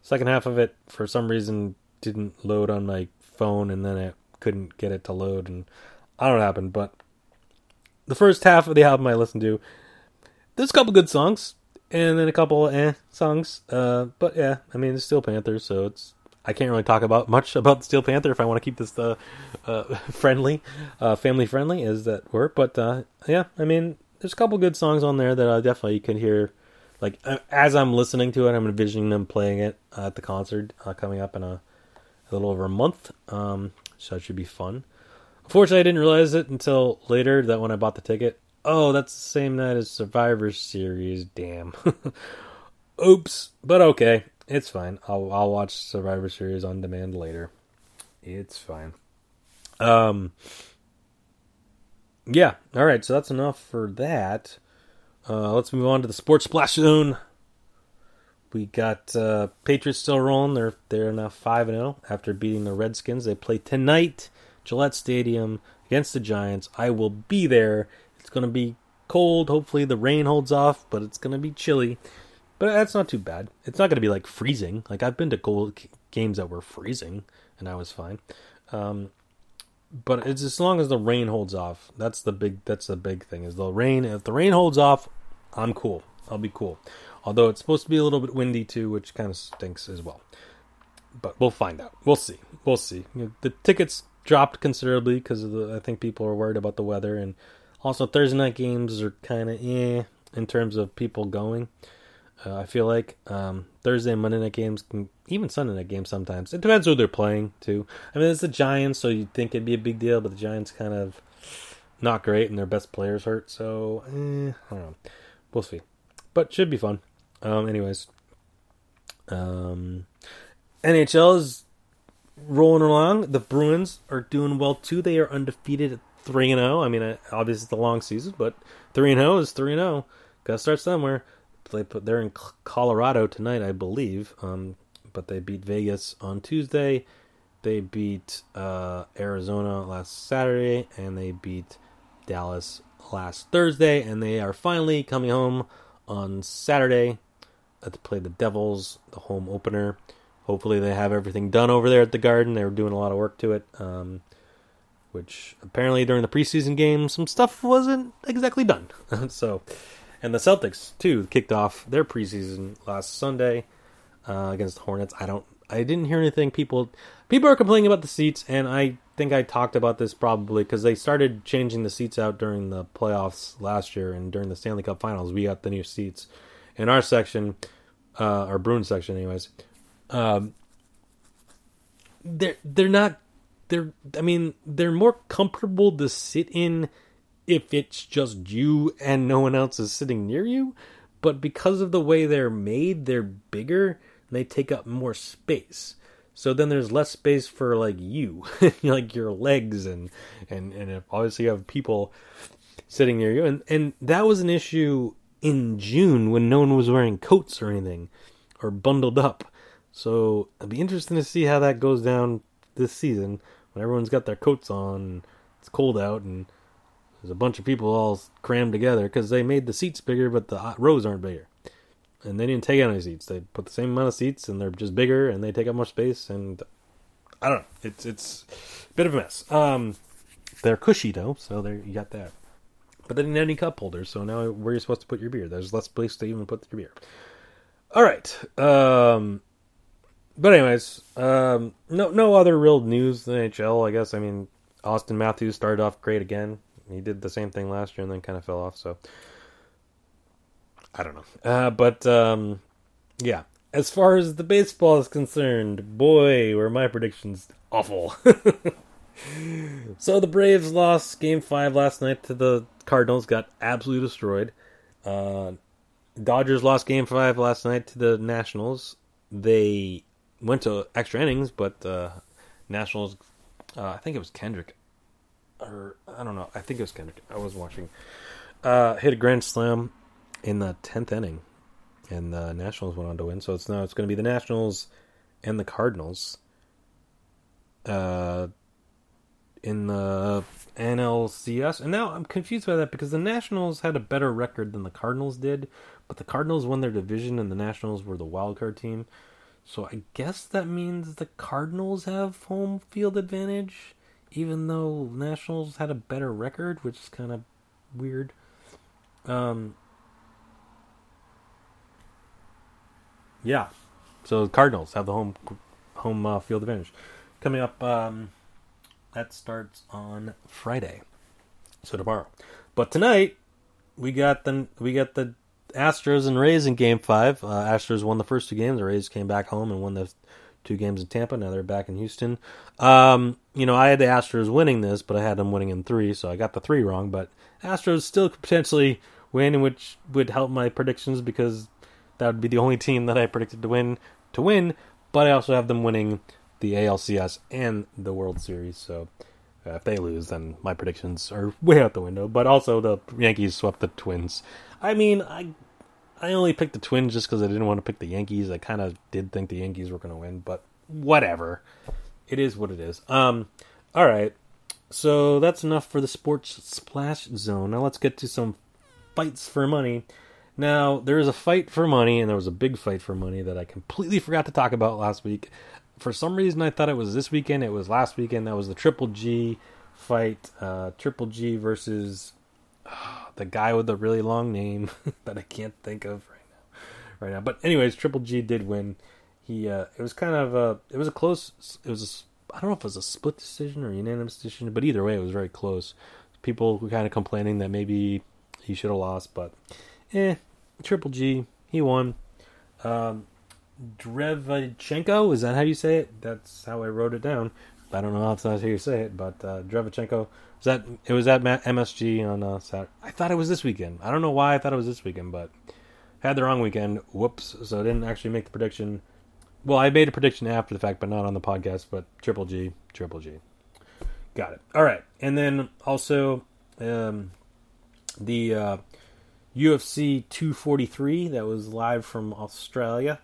[SPEAKER 1] Second half of it, for some reason, didn't load on my phone, and then I couldn't get it to load, and I don't know what happened. But the first half of the album I listened to, there's a couple good songs, and then a couple eh songs. Uh, but yeah, I mean, it's Steel Panther, so it's I can't really talk about much about Steel Panther if I want to keep this uh, uh, friendly, uh, family friendly, as that were. But uh, yeah, I mean, there's a couple good songs on there that I definitely can hear. Like uh, as I'm listening to it, I'm envisioning them playing it at the concert coming up in a, a, little over a month. Um, so that should be fun. Unfortunately, I didn't realize it until later that when I bought the ticket. Oh, that's the same night as Survivor Series. Damn. Oops. But okay. It's fine. I'll I'll watch Survivor Series on demand later. It's fine. Um. Yeah. All right. So that's enough for that. Uh, let's move on to the Sports Splash Zone. We got uh, Patriots still rolling. They're they're now five and zero oh after beating the Redskins. They play tonight, Gillette Stadium against the Giants. I will be there. It's going to be cold. Hopefully the rain holds off, but it's going to be chilly. But that's not too bad. It's not going to be like freezing. Like I've been to cold games that were freezing, and I was fine. Um, but it's as long as the rain holds off. That's the big. That's the big thing. Is the rain? If the rain holds off, I'm cool. I'll be cool. Although it's supposed to be a little bit windy too, which kind of stinks as well. But we'll find out. We'll see. We'll see. The tickets dropped considerably because. I think people are worried about the weather, and also Thursday night games are kind of eh in terms of people going. Uh, I feel like um, Thursday and Monday night games, can, even Sunday night games sometimes. It depends who they're playing too. I mean, it's the Giants, so you'd think it'd be a big deal, but the Giants kind of not great, and their best players hurt. So eh, I don't know. We'll see, but should be fun. Um, anyways, um, NHL is rolling along. The Bruins are doing well too. They are undefeated at three and zero. Oh. I mean, obviously it's a long season, but three and zero is three and zero. Got to start somewhere they put they're in Colorado tonight, I believe. Um, but they beat Vegas on Tuesday. They beat uh, Arizona last Saturday, and they beat Dallas last Thursday, and they are finally coming home on Saturday to play the Devils, the home opener. Hopefully, they have everything done over there at the Garden. They were doing a lot of work to it, um, which apparently during the preseason game, some stuff wasn't exactly done. so and the Celtics too kicked off their preseason last Sunday uh, against the Hornets. I don't, I didn't hear anything. People, people are complaining about the seats, and I think I talked about this probably because they started changing the seats out during the playoffs last year and during the Stanley Cup Finals. We got the new seats in our section, uh, our Bruin section, anyways. Um, they're they're not they're I mean they're more comfortable to sit in if it's just you and no one else is sitting near you. But because of the way they're made, they're bigger and they take up more space. So then there's less space for like you, like your legs, and and and obviously you have people sitting near you, and and that was an issue in June when no one was wearing coats or anything or bundled up. So it'll be interesting to see how that goes down this season when everyone's got their coats on. It's cold out and there's a bunch of people all crammed together because they made the seats bigger, but the rows aren't bigger. And they didn't take out any seats. They put the same amount of seats, and they're just bigger, and they take up more space. And I don't know. It's it's a bit of a mess. Um, they're cushy though, so there you got that. But they didn't have any cup holders, so now where are you supposed to put your beer? There's less place to even put your beer. All right. Um, but anyways, um, no no other real news in NHL. I guess I mean Auston Matthews started off great again. He did the same thing last year and then kind of fell off. So I don't know. Uh, but um, yeah, as far as the baseball is concerned, boy, were my predictions awful. so the Braves lost Game Five last night to the Cardinals. Got absolutely destroyed. Uh, Dodgers lost Game Five last night to the Nationals. They went to extra innings, but uh, Nationals. Uh, I think it was Kendrick, or I don't know. I think it was Kendrick. I was watching. Uh, hit a grand slam in the tenth inning, and the Nationals went on to win. So it's now it's going to be the Nationals and the Cardinals. Uh, in the NLCS, and now I'm confused by that because the Nationals had a better record than the Cardinals did, but the Cardinals won their division and the Nationals were the wild card team. So I guess that means the Cardinals have home field advantage, even though Nationals had a better record, which is kind of weird. Um, yeah, so the Cardinals have the home home uh, field advantage. Coming up, um, that starts on Friday, so tomorrow. But tonight we got the we got the Astros and Rays in Game Five. Uh, Astros won the first two games. The Rays came back home and won the two games in Tampa. Now they're back in Houston. Um, you know, I had the Astros winning this, but I had them winning in three, so I got the three wrong. But Astros still could potentially win, which would help my predictions because that would be the only team that I predicted to win to win. But I also have them winning the ALCS and the World Series. So uh, if they lose, then my predictions are way out the window. But also the Yankees swept the Twins. I mean, I I only picked the Twins just because I didn't want to pick the Yankees. I kind of did think the Yankees were going to win, but whatever. It is what it is. Um, all right. So that's enough for the sports splash zone. Now let's get to some fights for money. Now there is a fight for money, and there was a big fight for money that I completely forgot to talk about last week. For some reason, I thought it was this weekend. It was last weekend. That was the Triple G fight. Uh, Triple G versus the guy with the really long name that I can't think of right now. Right now, but anyways, Triple G did win. He uh, it was kind of a it was a close. It was a, I don't know if it was a split decision or unanimous decision, but either way, it was very close. People were kind of complaining that maybe he should have lost, but eh, Triple G he won. Um, Drevachenko is that how you say it? That's how I wrote it down. I don't know if that's how you say it, but uh, was that it was at MSG on uh, Saturday. I thought it was this weekend. I don't know why I thought it was this weekend, but had the wrong weekend. Whoops! So I didn't actually make the prediction. Well, I made a prediction after the fact, but not on the podcast. But Triple G, Triple G, got it. All right, and then also um, the uh, UFC 243 that was live from Australia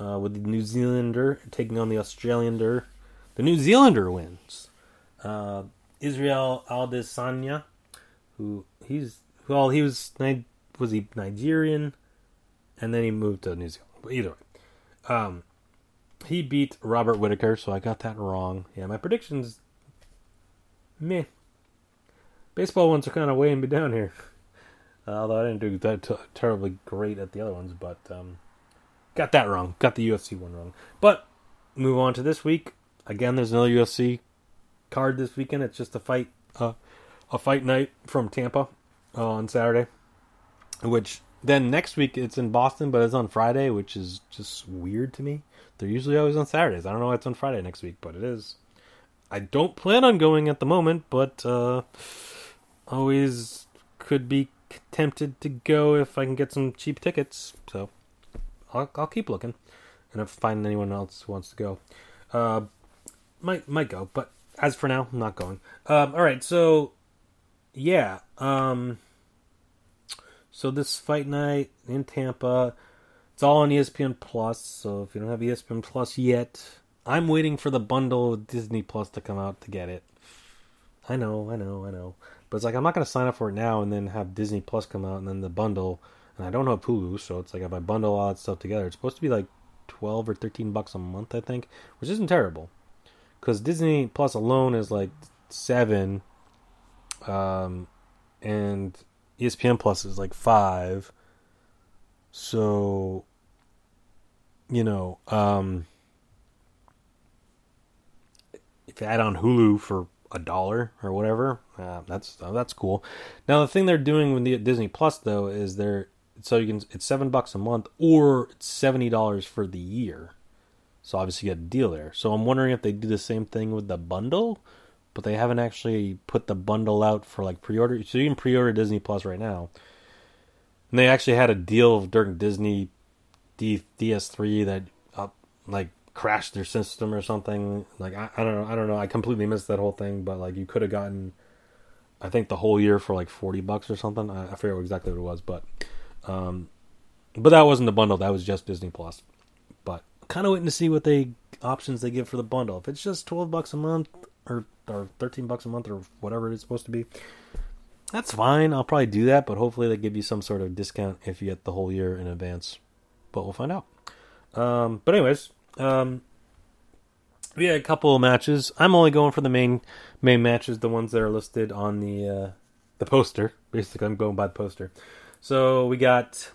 [SPEAKER 1] uh, with the New Zealander taking on the Australiander. The New Zealander wins. Uh, Israel Adesanya, who he's well, he was was he Nigerian, and then he moved to New Zealand. But either way, um, he beat Robert Whitaker, so I got that wrong. Yeah, my predictions, meh. Baseball ones are kind of weighing me down here. Uh, although I didn't do that t- terribly great at the other ones, but um, got that wrong. Got the UFC one wrong. But move on to this week. Again, there's another UFC card this weekend. It's just a fight, uh, a fight night from Tampa uh, on Saturday. Which then next week it's in Boston, but it's on Friday, which is just weird to me. They're usually always on Saturdays. I don't know why it's on Friday next week, but it is. I don't plan on going at the moment, but uh, always could be tempted to go if I can get some cheap tickets. So I'll, I'll keep looking, and if find anyone else who wants to go. Uh, might might go, but as for now, I'm not going. Um, all right, so yeah. Um, so this fight night in Tampa, it's all on ESPN Plus. So if you don't have ESPN Plus yet, I'm waiting for the bundle with Disney Plus to come out to get it. I know, I know, I know. But it's like I'm not going to sign up for it now and then have Disney Plus come out and then the bundle. And I don't have Hulu, so it's like if I bundle all that stuff together, it's supposed to be like 12 or 13 bucks a month, I think, which isn't terrible. Because Disney Plus alone is like seven, um, and ESPN Plus is like five. So, you know, um, if you add on Hulu for a dollar or whatever, uh, that's that's cool. Now the thing they're doing with the Disney Plus though is they're so you can it's seven bucks a month or it's seventy dollars for the year. So obviously you get a deal there. So I'm wondering if they do the same thing with the bundle, but they haven't actually put the bundle out for like pre-order. So you can pre-order Disney Plus right now. And they actually had a deal during Disney D- DS3 that uh, like crashed their system or something. Like I, I don't know, I don't know. I completely missed that whole thing, but like you could have gotten I think the whole year for like 40 bucks or something. I, I forget exactly what it was, but um but that wasn't the bundle. That was just Disney Plus. But kind of waiting to see what they options they give for the bundle. If it's just 12 bucks a month or or 13 bucks a month or whatever it's supposed to be, that's fine. I'll probably do that, but hopefully they give you some sort of discount if you get the whole year in advance. But we'll find out. Um, but anyways, um, we had a couple of matches. I'm only going for the main main matches, the ones that are listed on the uh, the poster. Basically, I'm going by the poster. So we got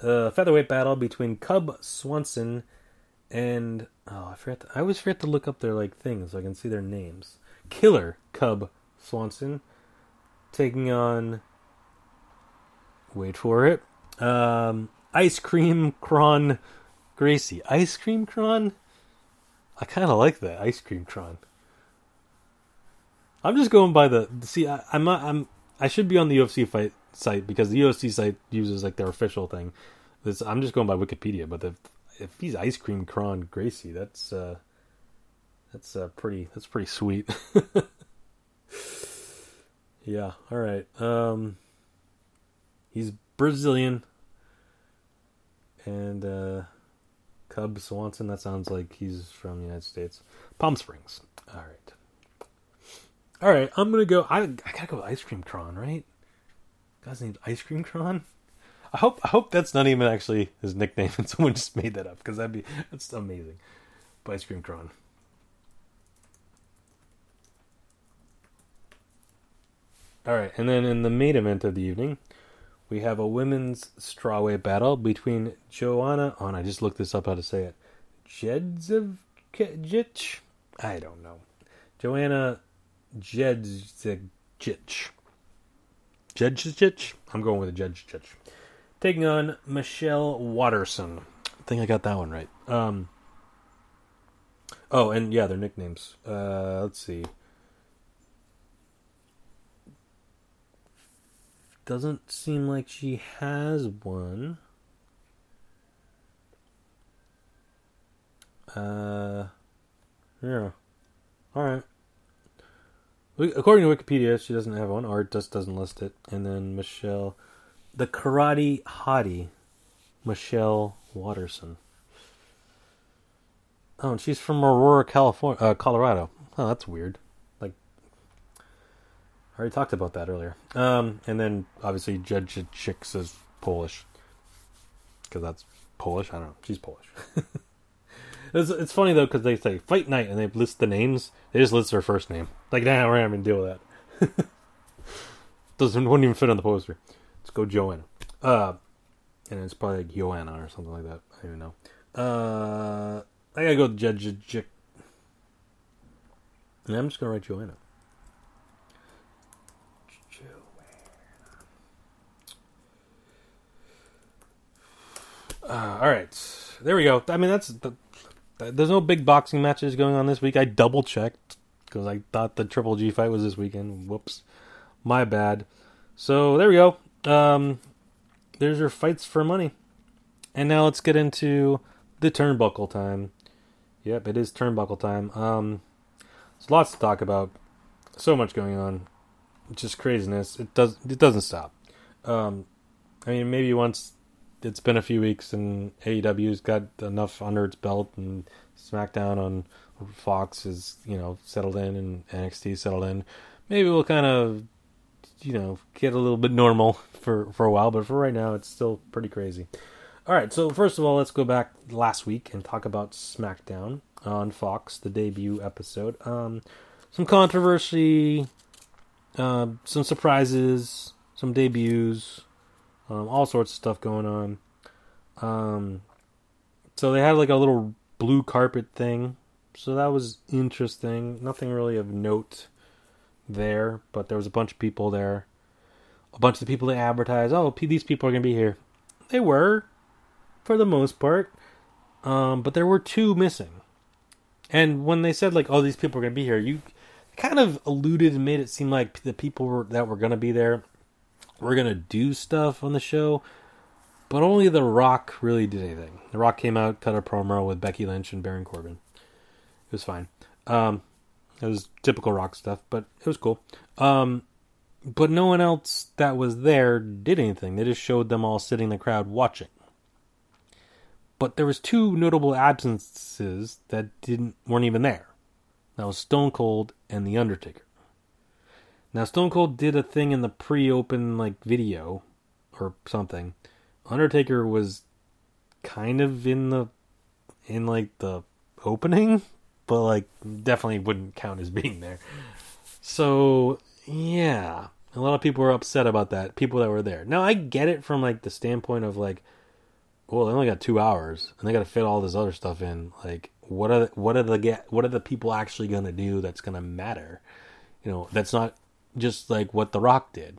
[SPEAKER 1] a featherweight battle between Cub Swanson and oh, I forgot. To, I always forget to look up their like things so I can see their names. Killer Cub Swanson taking on. Wait for it. Um, Ice Cream Kron Gracie. Ice Cream Kron? I kind of like that. Ice Cream Kron. I'm just going by the. See, I, I'm not. I'm. I should be on the UFC fight site because the UFC site uses like their official thing. This I'm just going by Wikipedia, but the, if he's Ice Cream Kron Gracie, that's uh, that's uh, pretty. That's pretty sweet. yeah. All right. Um, he's Brazilian, and uh, Cub Swanson. That sounds like he's from the United States. Palm Springs. All right. All right. I'm gonna go. I I gotta go with Ice Cream Kron, right? Guy's named Ice Cream Kron. I hope I hope that's not even actually his nickname, and someone just made that up because that'd be that's amazing. But Ice Cream Kron. All right, and then in the main event of the evening, we have a women's strawweight battle between Joanna. Oh, and I just looked this up how to say it. Jedzivkic? I don't know. Joanna Jedzivkic. Jedzivkic? I'm going with a Jedzivkic. Taking on Michelle Waterson. I think I got that one right. Um. Oh, and yeah, their nicknames. Uh, let's see. Doesn't seem like she has one. Uh, yeah. All right. According to Wikipedia, she doesn't have one. Art just doesn't list it. And then Michelle, the karate hottie, Michelle Waterson. Oh, and she's from Aurora, California, uh, Colorado. Oh, that's weird. Like, I already talked about that earlier. Um, and then obviously Judge Chicks is Polish because that's Polish. I don't know. She's Polish. it's, it's funny though because they say fight night and they list the names. They just list her first name. Like, nah, we're having to deal with that. Doesn't wouldn't even fit on the poster. Let's go Joanna. Uh, and it's probably like Joanna or something like that. I don't even know. Uh, I gotta go Judge Chick. And I'm just gonna write Joanna. Uh, all right, there we go. I mean, that's the, there's no big boxing matches going on this week. I double checked because I thought the Triple G fight was this weekend. Whoops, my bad. So there we go. Um, there's your fights for money, and now let's get into the turnbuckle time. Yep, it is turnbuckle time. Um, there's lots to talk about. So much going on. Just craziness. It does. It doesn't stop. Um, I mean, maybe once it's been a few weeks and AEW's got enough under its belt and SmackDown on Fox is you know settled in and NXT settled in. Maybe we'll kind of you know get a little bit normal for for a while, but for right now, it's still pretty crazy. All right, so first of all, let's go back last week and talk about SmackDown on Fox, the debut episode. Um, some controversy, uh, some surprises, some debuts, um, all sorts of stuff going on. Um, so they had like a little blue carpet thing, so that was interesting. Nothing really of note there, but there was a bunch of people there. A bunch of the people they advertised. Oh, these people are gonna be here. They were, for the most part, um, but there were two missing. And when they said like, "Oh, these people are gonna be here," you kind of alluded and made it seem like the people were, that were gonna be there were gonna do stuff on the show, but only The Rock really did anything. The Rock came out, cut a promo with Becky Lynch and Baron Corbin. It was fine. Um, it was typical Rock stuff, but it was cool. Um, but no one else that was there did anything. They just showed them all sitting in the crowd watching. But there was two notable absences that didn't weren't even there. That was Stone Cold and The Undertaker. Now Stone Cold did a thing in the pre-open like video or something. Undertaker was kind of in the in like the opening, but like definitely wouldn't count as being there. So yeah, a lot of people were upset about that. People that were there. Now I get it from like the standpoint of like, well, they only got two hours and they got to fit all this other stuff in. Like, what are the, what are the get what are the people actually gonna do that's gonna matter? You know, that's not just like what The Rock did.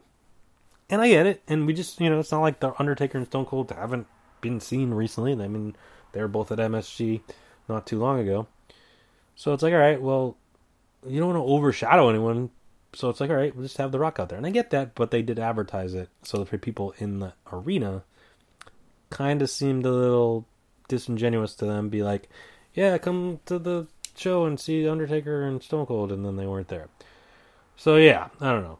[SPEAKER 1] And I get it. And we just, you know, it's not like The Undertaker and Stone Cold haven't been seen recently. I mean, they were both at MSG not too long ago. So it's like, all right, well, you don't want to overshadow anyone. So it's like, all right, we'll just have The Rock out there. And I get that, but they did advertise it. So for people in the arena, kind of seemed a little disingenuous to them. Be like, yeah, come to the show and see Undertaker and Stone Cold. And then they weren't there. So yeah, I don't know.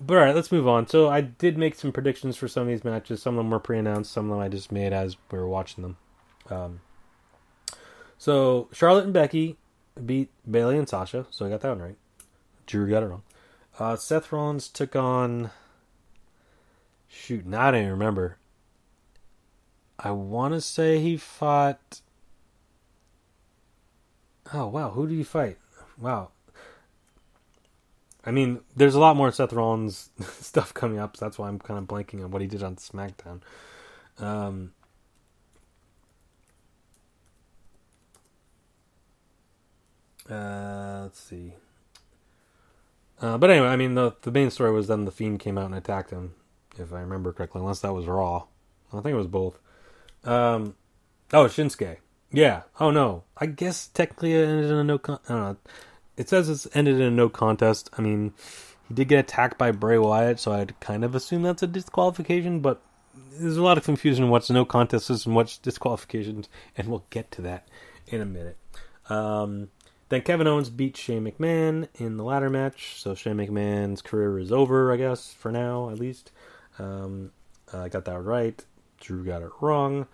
[SPEAKER 1] But all right, let's move on. So I did make some predictions for some of these matches. Some of them were pre-announced. Some of them I just made as we were watching them. Um, so Charlotte and Becky beat Bayley and Sasha. So I got that one right. Drew got it wrong. Uh, Seth Rollins took on. Shoot, now I don't even remember. I want to say he fought. Oh wow, who did he fight? Wow, I mean, there's a lot more Seth Rollins stuff coming up, so that's why I'm kind of blanking on what he did on SmackDown. Um, uh, let's see. Uh, but anyway, I mean, the the main story was then the Fiend came out and attacked him, if I remember correctly, unless that was Raw. I think it was both. Um, oh, Shinsuke. Yeah. Oh no. I guess technically it ended in a no. Con- I don't know it says it's ended in a no contest. I mean, he did get attacked by Bray Wyatt, so I'd kind of assume that's a disqualification, but there's a lot of confusion what's no contest is and what's disqualifications, and we'll get to that in a minute. Um, then Kevin Owens beat Shane McMahon in the ladder match, so Shane McMahon's career is over, I guess, for now at least. Um, I got that right. Drew got it wrong.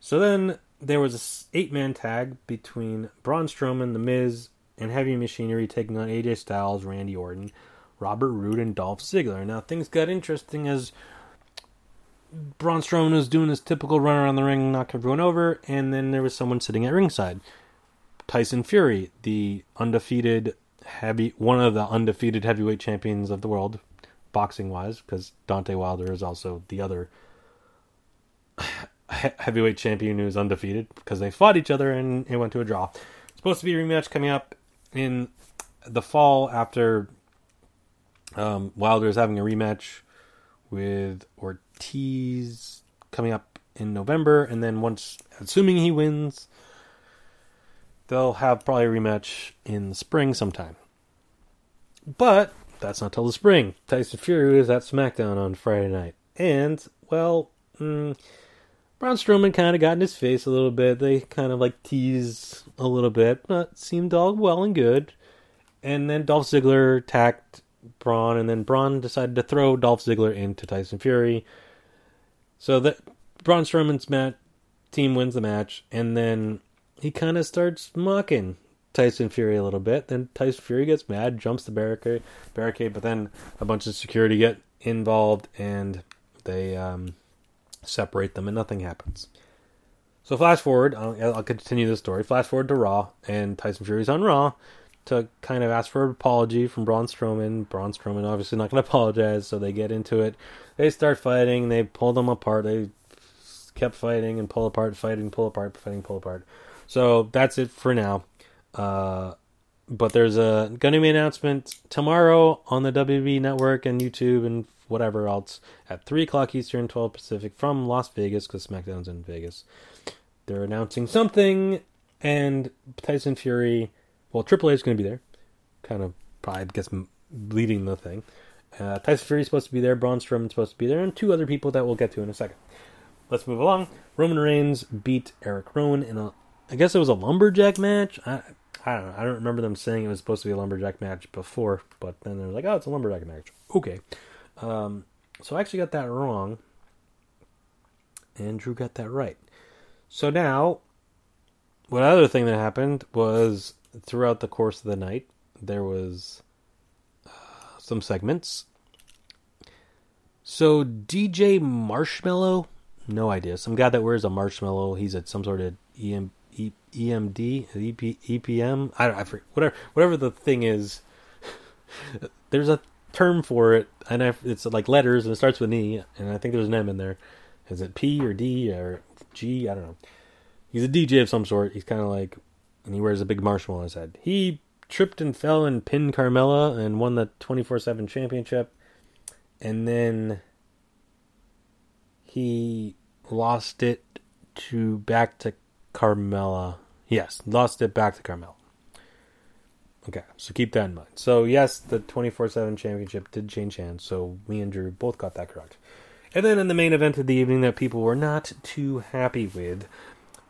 [SPEAKER 1] So then there was a eight man tag between Braun Strowman, The Miz, and Heavy Machinery taking on AJ Styles, Randy Orton, Robert Roode, and Dolph Ziggler. Now things got interesting as Braun Strowman was doing his typical run around the ring, knock everyone over, and then there was someone sitting at ringside. Tyson Fury, the undefeated heavy, one of the undefeated heavyweight champions of the world, boxing wise, because Deontay Wilder is also the other heavyweight champion who's undefeated because they fought each other and it went to a draw. supposed to be a rematch coming up in the fall after um, Wilder is having a rematch with Ortiz coming up in November, and then once, assuming he wins, they'll have probably a rematch in the spring sometime. But that's not till the spring. Tyson Fury is at SmackDown on Friday night, and well, mm, Braun Strowman kind of got in his face a little bit. They kind of like teased a little bit, but seemed all well and good. And then Dolph Ziggler attacked Braun, and then Braun decided to throw Dolph Ziggler into Tyson Fury. So that Braun Strowman's mat team wins the match, and then he kind of starts mocking Tyson Fury a little bit. Then Tyson Fury gets mad, jumps the barricade, barricade, but then a bunch of security get involved, and they um, separate them, and nothing happens. So flash forward, I'll, I'll continue the story. Flash forward to Raw, and Tyson Fury's on Raw to kind of ask for an apology from Braun Strowman. Braun Strowman obviously not going to apologize, so they get into it. They start fighting. They pull them apart. They kept fighting and pull apart, fighting, pull apart, fighting, pull apart. So that's it for now. Uh, but there's a going to be an announcement tomorrow on the WWE Network and YouTube and whatever else at 3 o'clock Eastern, 12 Pacific from Las Vegas because SmackDown's in Vegas. They're announcing something, and Tyson Fury, well, Triple H is going to be there. Kind of, probably, I guess, leading the thing. Uh, Tyson Fury is supposed to be there, Braun Strowman's supposed to be there, and two other people that we'll get to in a second. Let's move along. Roman Reigns beat Eric Rowan in a, I guess it was a lumberjack match. I, I don't know. I don't remember them saying it was supposed to be a lumberjack match before, but then they're like, oh, it's a lumberjack match. Okay. Um, so I actually got that wrong. And Drew got that right. So now, what other thing that happened was throughout the course of the night, there was uh, some segments. So DJ Marshmello, no idea. Some guy that wears a marshmallow. He's at some sort of EM, e, EMD, EP, EPM. I don't. I forget, whatever. Whatever the thing is. There's a term for it, and I, it's like letters, and it starts with an E, and I think there's an M in there. Is it P or D or G? I don't know. He's a DJ of some sort. He's kind of like, and he wears a big marshmallow on his head. He tripped and fell and pinned Carmella and won the 24 7 championship. And then he lost it to back to Carmella. Yes, lost it back to Carmella. Okay, so keep that in mind. So yes, the twenty four seven championship did change hands. So me and Drew both got that correct. And then in the main event of the evening that people were not too happy with,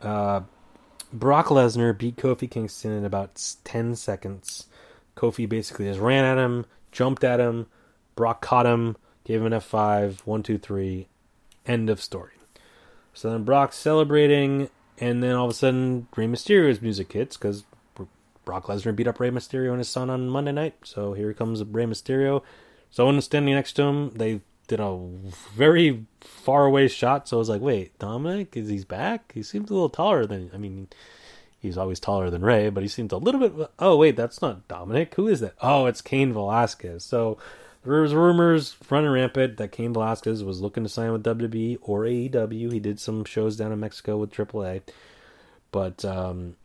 [SPEAKER 1] uh, Brock Lesnar beat Kofi Kingston in about ten seconds. Kofi basically just ran at him, jumped at him. Brock caught him, gave him an F five, one, two, three. End of story. So then Brock's celebrating, and then all of a sudden Rey Mysterio's music hits because Brock Lesnar beat up Rey Mysterio and his son on Monday night. So here comes Rey Mysterio. Someone standing next to him. They did a very far away shot. So I was like, wait, Dominic, is he back? He seems a little taller than. I mean, he's always taller than Rey, but he seems a little bit. Oh wait, that's not Dominic. Who is that? Oh, it's Cain Velasquez. So there was rumors running rampant that Cain Velasquez was looking to sign with WWE or AEW. He did some shows down in Mexico with AAA, but um,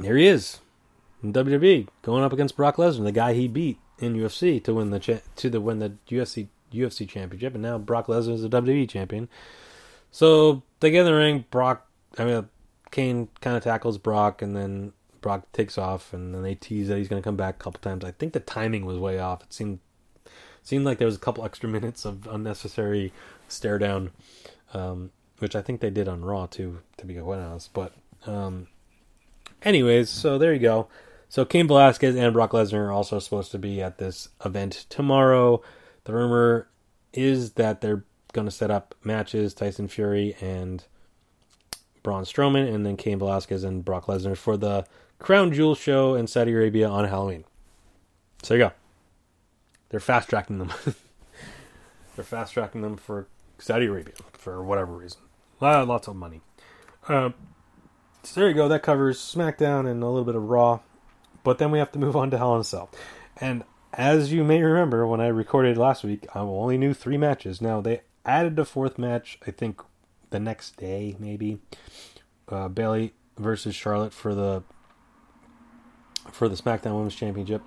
[SPEAKER 1] here he is in WWE going up against Brock Lesnar, the guy he beat in UFC to win the cha- to the win the UFC UFC championship, and now Brock Lesnar is a WWE champion. So they get in the ring. Brock, I mean, Cain kind of tackles Brock, and then Brock takes off, and then they tease that he's going to come back a couple times. I think the timing was way off. It seemed seemed like there was a couple extra minutes of unnecessary stare down, um, which I think they did on Raw too, to be quite honest. But um, Anyways, so there you go. So Cain Velasquez and Brock Lesnar are also supposed to be at this event tomorrow. The rumor is that they're going to set up matches Tyson Fury and Braun Strowman, and then Cain Velasquez and Brock Lesnar for the Crown Jewel show in Saudi Arabia on Halloween. So there you go. They're fast tracking them. they're fast tracking them for Saudi Arabia for whatever reason. lots of money. Uh, so there you go. That covers SmackDown and a little bit of Raw. But then we have to move on to Hell in a Cell. And as you may remember, when I recorded last week, I only knew three matches. Now, they added a fourth match, I think the next day, maybe. Uh, Bayley versus Charlotte for the for the SmackDown Women's Championship.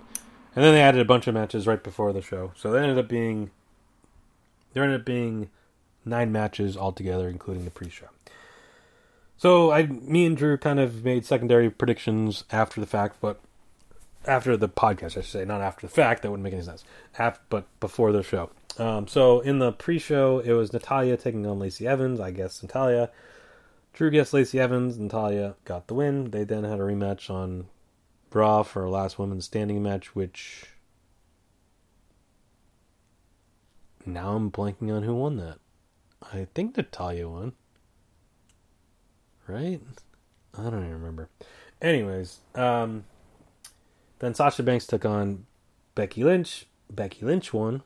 [SPEAKER 1] And then they added a bunch of matches right before the show. So they ended up being there ended up being nine matches altogether, including the pre-show. So I, me and Drew kind of made secondary predictions after the fact, but after the podcast, I should say, not after the fact. That wouldn't make any sense. After, but before the show. Um, so in the pre-show, it was Natalya taking on Lacey Evans. I guess Natalya. Drew guessed Lacey Evans. Natalya got the win. They then had a rematch on Raw for a last woman standing match, which now I'm blanking on who won that. I think Natalya won. Right? I don't even remember. Anyways, um, then Sasha Banks took on Becky Lynch. Becky Lynch won.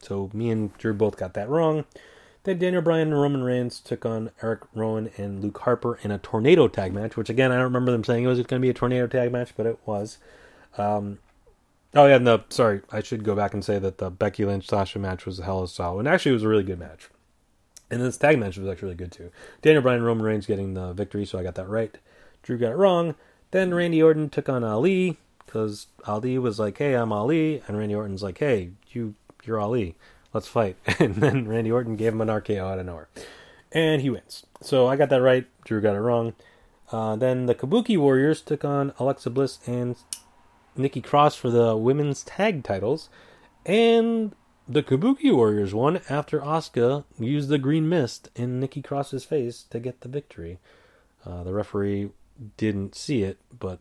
[SPEAKER 1] So me and Drew both got that wrong. Then Daniel Bryan and Roman Reigns took on Eric Rowan and Luke Harper in a tornado tag match, which again I don't remember them saying it was going to be a tornado tag match, but it was. Um, oh yeah, no, sorry, I should go back and say that the Becky Lynch Sasha match was a hell of a style, and actually it was a really good match. And this tag match was actually really good too. Daniel Bryan Roman Reigns getting the victory, so I got that right. Drew got it wrong. Then Randy Orton took on Ali because Ali was like, "Hey, I'm Ali," and Randy Orton's like, "Hey, you, you're Ali." let's fight. And then Randy Orton gave him an RKO out of nowhere. And he wins. So I got that right. Drew got it wrong. Uh, then the Kabuki Warriors took on Alexa Bliss and Nikki Cross for the women's tag titles. And the Kabuki Warriors won after Asuka used the green mist in Nikki Cross's face to get the victory. Uh, the referee didn't see it, but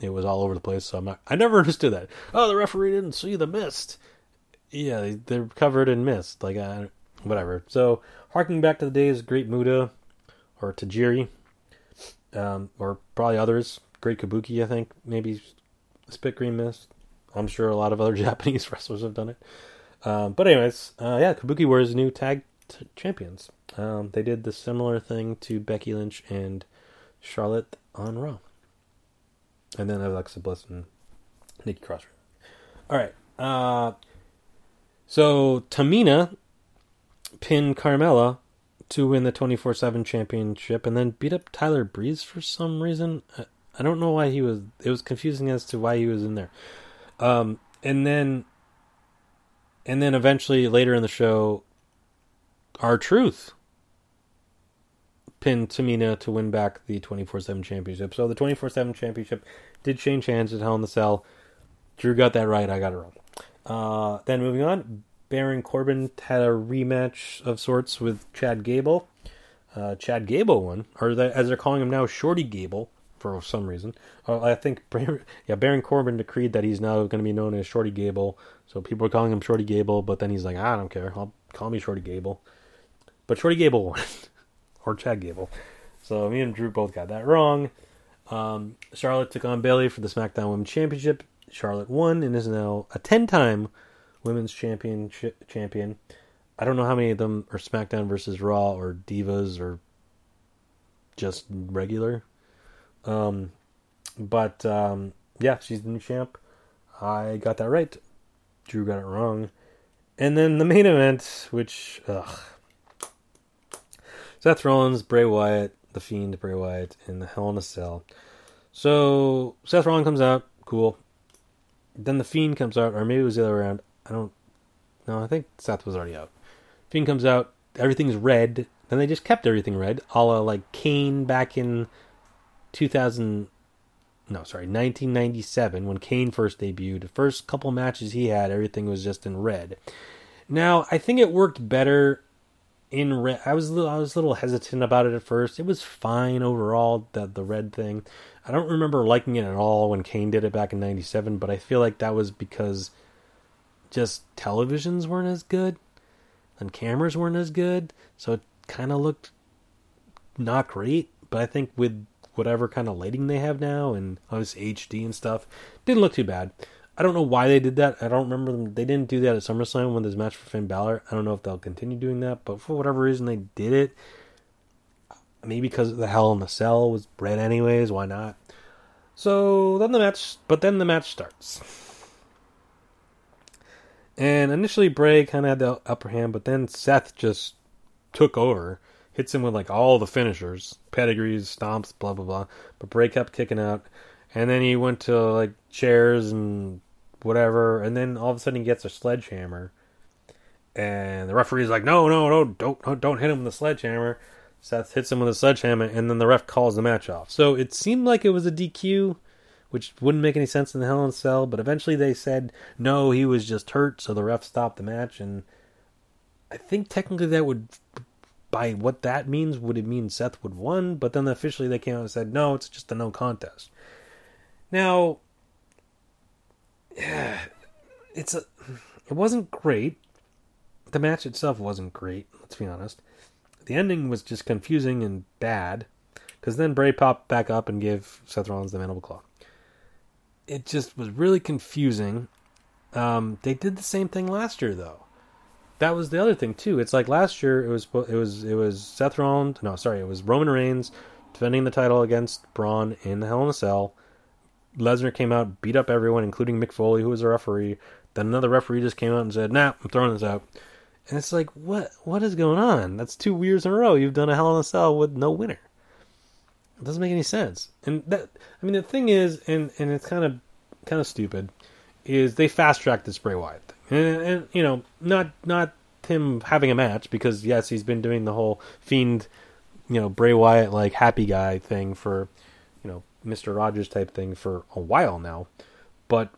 [SPEAKER 1] it was all over the place. So I'm not. I never understood that. Oh, the referee didn't see the mist yeah, they're covered in mist. Like, uh, whatever. So, harking back to the days, Great Muta or Tajiri, um, or probably others, Great Kabuki, I think, maybe Spit Green Mist. I'm sure a lot of other Japanese wrestlers have done it. Um, but anyways, uh, yeah, Kabuki Warriors new tag t- champions. Um, they did the similar thing to Becky Lynch and Charlotte on Raw, and then Alexa Bliss and Nikki Cross. All right, uh, so Tamina pinned Carmella to win the 24 7 championship and then beat up Tyler Breeze for some reason. I don't know why he was. It was confusing as to why he was in there. Um, and then, and then eventually later in the show, R-Truth pinned Tamina to win back the 24 7 championship. So the 24 7 championship did change hands at Hell in the Cell. Drew got that right. I got it wrong. Uh, then moving on, Baron Corbin had a rematch of sorts with Chad Gable. Uh, Chad Gable won, or the, as they're calling him now, Shorty Gable for some reason. Uh, I think yeah, Baron Corbin decreed that he's now going to be known as Shorty Gable. So people are calling him Shorty Gable, but then he's like, I don't care, I'll call me Shorty Gable. But Shorty Gable won, or Chad Gable. So me and Drew both got that wrong. Um, Charlotte took on Bayley for the SmackDown Women's Championship. Charlotte won and is now a 10 time women's championship champion. I don't know how many of them are SmackDown versus Raw or Divas or just regular. Um, but um, yeah, she's the new champ. I got that right. Drew got it wrong. And then the main event, which ugh. Seth Rollins, Bray Wyatt, the Fiend, Bray Wyatt, in the Hell in a Cell. So Seth Rollins comes out, cool. Then the Fiend comes out, or maybe it was the other way around. I don't. No, I think Seth was already out. Fiend comes out, everything's red. Then they just kept everything red, a la like Kane back in 2000. No, sorry, 1997 when Kane first debuted. The first couple matches he had, everything was just in red. Now, I think it worked better in red. I was a little, I was a little hesitant about it at first. It was fine overall, the the red thing. I don't remember liking it at all when Kane did it back in 97, but I feel like that was because just televisions weren't as good and cameras weren't as good, so it kind of looked not great. But I think with whatever kind of lighting they have now and obviously HD and stuff, didn't look too bad. I don't know why they did that. I don't remember them. They didn't do that at SummerSlam when there's match for Finn Balor. I don't know if they'll continue doing that, but for whatever reason they did it. Maybe because the Hell in the Cell was red anyways. Why not? So then the match, but then the match starts. And initially Bray kind of had the upper hand, but then Seth just took over, hits him with like all the finishers, pedigrees, stomps, blah blah blah. But Bray kept kicking out, and then he went to like chairs and whatever, and then all of a sudden he gets a sledgehammer, and the referee's like, "No, no, no, don't don't hit him with the sledgehammer." Seth hits him with a sledgehammer, and then the ref calls the match off. So it seemed like it was a DQ, which wouldn't make any sense in the Hell in Cell. But eventually they said no, he was just hurt, so the ref stopped the match. And I think technically that would, by what that means, would it mean Seth would won? But then officially they came out and said no, it's just a no contest. Now, yeah, it's a, it wasn't great. The match itself wasn't great. Let's be honest. The ending was just confusing and bad because then Bray popped back up and gave Seth Rollins the mandible claw. It just was really confusing. Um, they did the same thing last year though. That was the other thing too. It's like last year it was it was it was Seth Rollins. No, sorry, it was Roman Reigns defending the title against Braun in the Hell in a Cell. Lesnar came out, beat up everyone, including Mick Foley, who was a referee. Then another referee just came out and said, "Nah, I'm throwing this out." And it's like, what what is going on? That's two years in a row you've done a Hell in a Cell with no winner. It doesn't make any sense. And that I mean the thing is, and and it's kind of kind of stupid, is they fast tracked this Bray Wyatt thing, and, and you know not not him having a match because yes he's been doing the whole fiend, you know Bray Wyatt like happy guy thing for, you know Mister Rogers type thing for a while now, but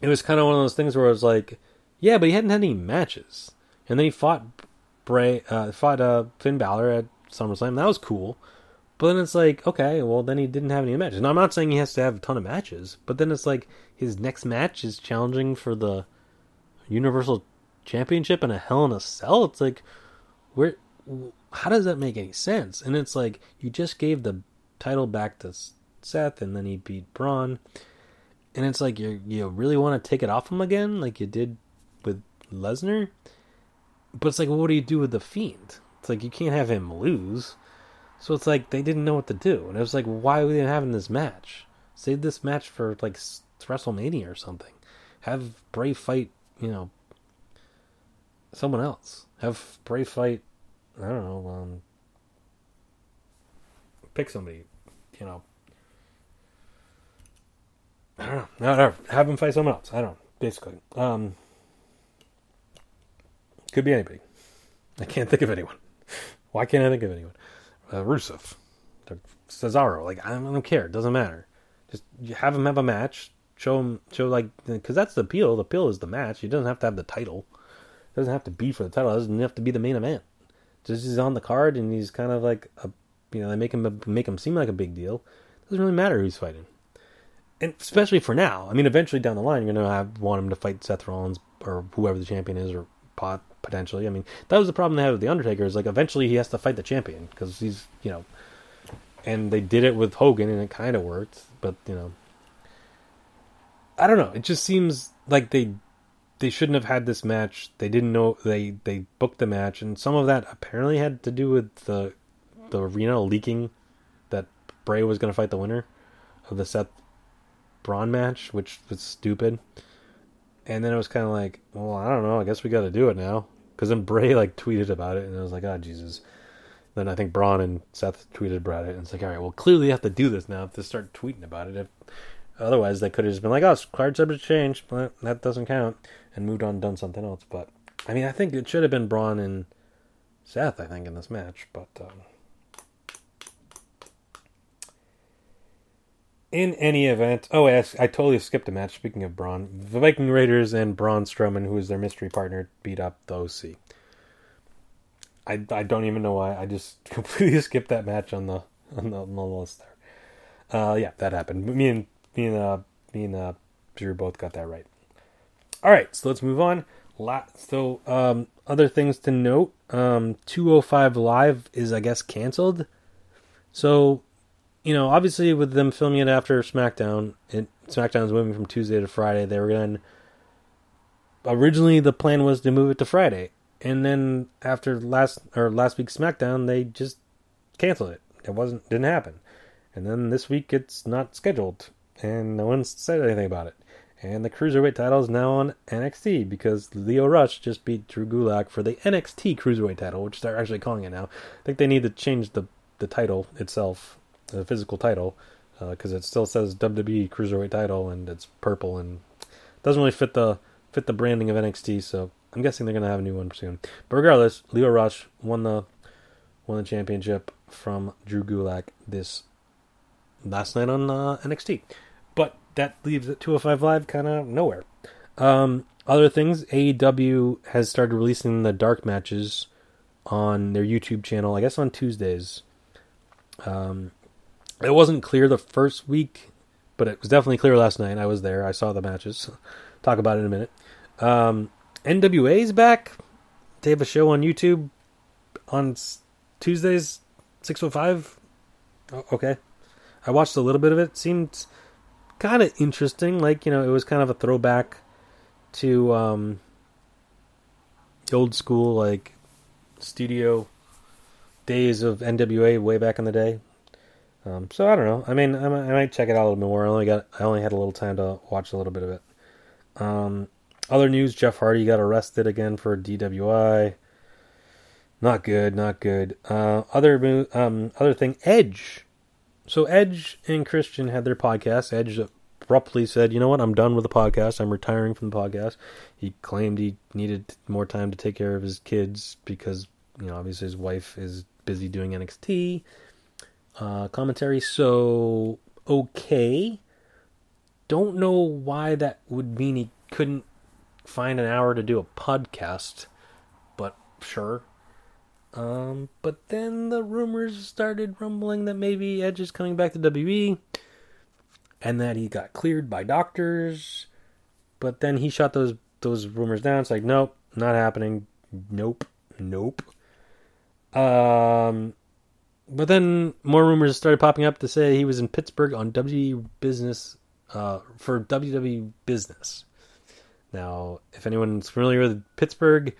[SPEAKER 1] it was kind of one of those things where I was like yeah, but he hadn't had any matches, and then he fought Bray, uh, fought uh, Finn Balor at SummerSlam. That was cool, but then it's like, okay, well then he didn't have any matches. Now I'm not saying he has to have a ton of matches, but then it's like his next match is challenging for the Universal Championship and a Hell in a Cell. It's like, where? How does that make any sense? And it's like you just gave the title back to Seth, and then he beat Braun, and it's like you you really want to take it off him again, like you did with Lesnar. But it's like, well, what do you do with the Fiend? It's like you can't have him lose. So it's like they didn't know what to do, and it was like, why are we having this match? Save this match for like WrestleMania or something. Have Bray fight, you know, someone else. Have Bray fight, I don't know, um, pick somebody, you know. I don't know. No, no, have him fight someone else. I don't know. Basically, um, could be anybody. I can't think of anyone. Why can't I think of anyone? Uh, Rusev, Cesaro. Like I don't care. It doesn't matter. Just have him have a match. Show him. Show like because that's the appeal. The appeal is the match. He doesn't have to have the title. It doesn't have to be for the title. It doesn't have to be the main event. Just he's on the card and he's kind of like a, you know, they make him make him seem like a big deal. It doesn't really matter who's fighting, and especially for now. I mean, eventually down the line, you're gonna have, want him to fight Seth Rollins or whoever the champion is, or Pot potentially. I mean, that was the problem they had with the Undertaker. Is like eventually he has to fight the champion because he's you know, and they did it with Hogan and it kind of worked, but you know, I don't know. It just seems like they they shouldn't have had this match. They didn't know they they booked the match, and some of that apparently had to do with the the arena leaking that Bray was going to fight the winner of the Seth Braun match, which was stupid. And then it was kind of like, well, I don't know. I guess we got to do it now. Because then Bray like tweeted about it, and I was like, oh Jesus. Then I think Braun and Seth tweeted about it, and it's like, all right, well, clearly you have to do this now to start tweeting about it. If otherwise, they could have just been like, oh, card subject change, but that doesn't count, and moved on, done something else. But I mean, I think it should have been Braun and Seth. I think in this match, but. Um, in any event, oh, I, I totally skipped a match. Speaking of Braun, the Viking Raiders and Braun Strowman, who is their mystery partner, beat up the OC. I, I don't even know why. I just completely skipped that match on the on the, on the list there. Uh, yeah, that happened. Me and me and uh, me and uh, Drew both got that right. All right, so let's move on. So um, other things to note. Um, 205 Live is I guess canceled. So you know, obviously with them filming it after SmackDown, it SmackDown's moving from Tuesday to Friday. They were going. Originally, the plan was to move it to Friday, and then after last or last week's SmackDown, they just canceled it. It wasn't didn't happen, and then this week it's not scheduled, and no one said anything about it. And the cruiserweight title is now on NXT because Lio Rush just beat Drew Gulak for the NXT cruiserweight title, which they're actually calling it now. I think they need to change the the title itself the physical title because uh, it still says WWE Cruiserweight title and it's purple and doesn't really fit the fit the branding of NXT. So I'm guessing they're gonna have a new one soon. But regardless, Lio Rush won the won the championship from Drew Gulak this last night on uh, NXT. That leaves it 205 Live kind of nowhere. Um, other things, AEW has started releasing the dark matches on their YouTube channel, I guess on Tuesdays. Um, it wasn't clear the first week, but it was definitely clear last night. I was there. I saw the matches. Talk about it in a minute. Um, NWA's back. They have a show on YouTube on Tuesdays, 6.05. Okay. I watched a little bit of it. Seemed kind of interesting. Like, you know, it was kind of a throwback to um, old school, like, studio days of NWA way back in the day. Um, so I don't know. I mean, I might, I might, check it out a little more. I only got, I only had a little time to watch a little bit of it. Um, other news: Jeff Hardy got arrested again for DWI. Not good, not good. Uh, other um, other thing, Edge. So Edge and Christian had their podcast. Edge abruptly said, "You know what? I'm done with the podcast. I'm retiring from the podcast." He claimed he needed more time to take care of his kids because, you know, obviously his wife is busy doing NXT uh, commentary. So okay, don't know why that would mean he couldn't find an hour to do a podcast, but sure. Um, but then the rumors started rumbling that maybe Edge is coming back to WWE and that he got cleared by doctors. But then he shot those those rumors down. It's like, nope, not happening. Nope, nope. Um, but then more rumors started popping up to say he was in Pittsburgh on WWE business uh, for WWE business. Now, if anyone's familiar with Pittsburgh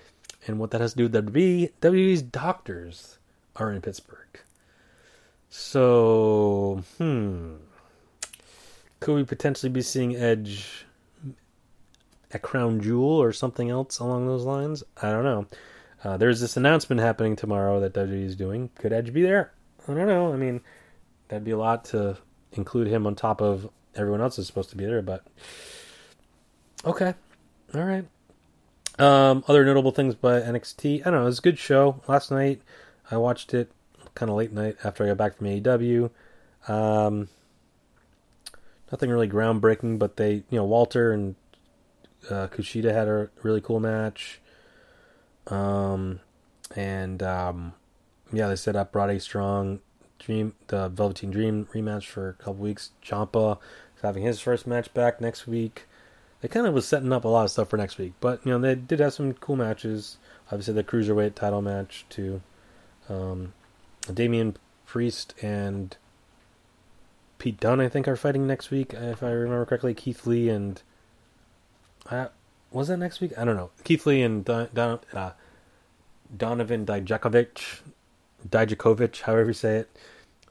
[SPEAKER 1] and what that has to do with WWE, WWE's doctors are in Pittsburgh. So, hmm. Could we potentially be seeing Edge at Crown Jewel or something else along those lines? I don't know. Uh, there's this announcement happening tomorrow that WWE is doing. Could Edge be there? I don't know. I mean, that'd be a lot to include him on top of everyone else is supposed to be there, but okay, all right. Um, other notable things by NXT. I don't know. It was a good show last night. I watched it kind of late night after I got back from AEW. Um, nothing really groundbreaking, but they, you know, Walter and uh, Kushida had a really cool match. Um, and um, yeah, they set up Roddy Strong, Dream, the Velveteen Dream rematch for a couple weeks. Ciampa is having his first match back next week. They kind of was setting up a lot of stuff for next week, but you know they did have some cool matches. Obviously, the cruiserweight title match to um, Damian Priest and Pete Dunne, I think, are fighting next week, if I remember correctly. Keith Lee and uh, was that next week? I don't know. Keith Lee and Don, Don, uh, Donovan Dijakovic Dijakovic, however you say it,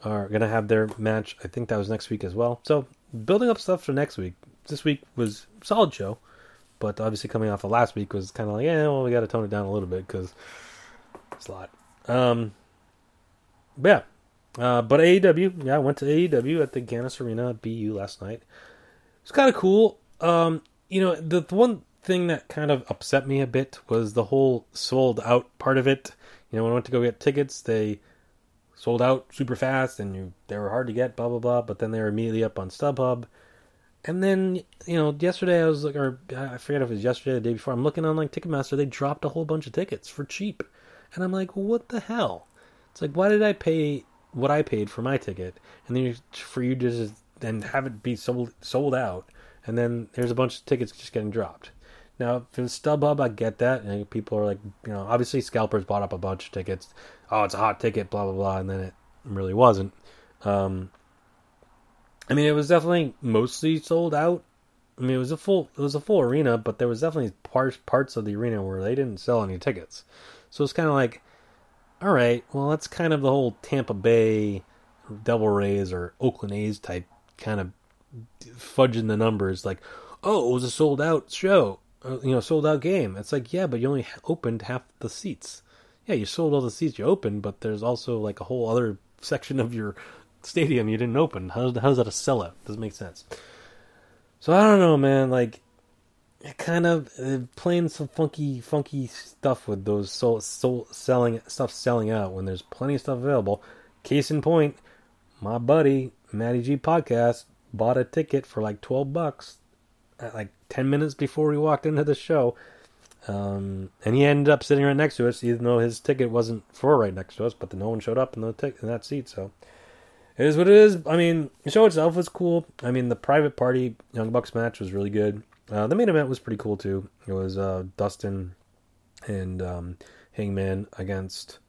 [SPEAKER 1] are to have their match. I think that was next week as well. So building up stuff for next week. This week was solid show, but obviously coming off of last week was kind of like, yeah, well, we got to tone it down a little bit because it's a lot. Um, yeah, uh, but AEW, yeah, I went to AEW at the Agganis Arena BU last night. It's kind of cool. Um, you know, the, the one thing that kind of upset me a bit was the whole sold out part of it. You know, when I went to go get tickets, they sold out super fast and you, they were hard to get, blah, blah, blah. But then they were immediately up on StubHub. And then, you know, yesterday I was like, or I forget if it was yesterday or the day before, I'm looking on like Ticketmaster, they dropped a whole bunch of tickets for cheap. And I'm like, what the hell? It's like, why did I pay what I paid for my ticket? And then for you to just then have it be sold sold out, and then there's a bunch of tickets just getting dropped. Now, the StubHub, I get that. And people are like, you know, obviously scalpers bought up a bunch of tickets. Oh, it's a hot ticket, blah blah blah, and then it really wasn't. Um, I mean, it was definitely mostly sold out. I mean, it was a full it was a full arena, but there was definitely parts parts of the arena where they didn't sell any tickets. So it's kind of like, all right, well, that's kind of the whole Tampa Bay Devil Rays or Oakland A's type kind of fudging the numbers. Like, oh, it was a sold out show uh, you know, sold out game. It's like, yeah, but you only opened half the seats. Yeah, you sold all the seats you opened, but there's also like a whole other section of your stadium you didn't open. How's, how's that a sellout? Doesn't make sense. So I don't know, man. Like, it kind of playing some funky, funky stuff with those soul, soul selling stuff selling out when there's plenty of stuff available. Case in point, my buddy Matty G podcast bought a ticket for like twelve bucks, like ten minutes before we walked into the show. Um, and he ended up sitting right next to us, even though his ticket wasn't for right next to us. But no one showed up in the t- in that seat, so it is what it is. I mean, the show itself was cool. I mean, the private party Young Bucks match was really good. Uh, the main event was pretty cool too. It was uh, Dustin and um, Hangman against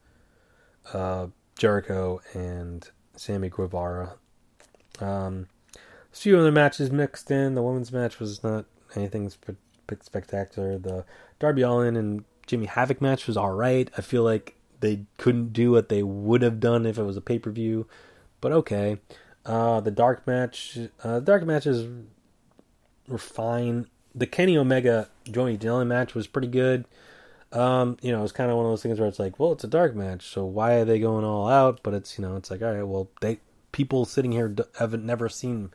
[SPEAKER 1] uh, Jericho and Sammy Guevara. Um, a few other matches mixed in. The women's match was not anything sp- spectacular. The Darby Allin and Jimmy Havoc match was all right. I feel like they couldn't do what they would have done if it was a pay per view, but okay. Uh, the dark match, uh, dark matches were fine. The Kenny Omega Joey Janela match was pretty good. Um, you know, it's kind of one of those things where it's like, well, it's a dark match, so why are they going all out? But it's you know, it's like, all right, well, they people sitting here haven't never seen.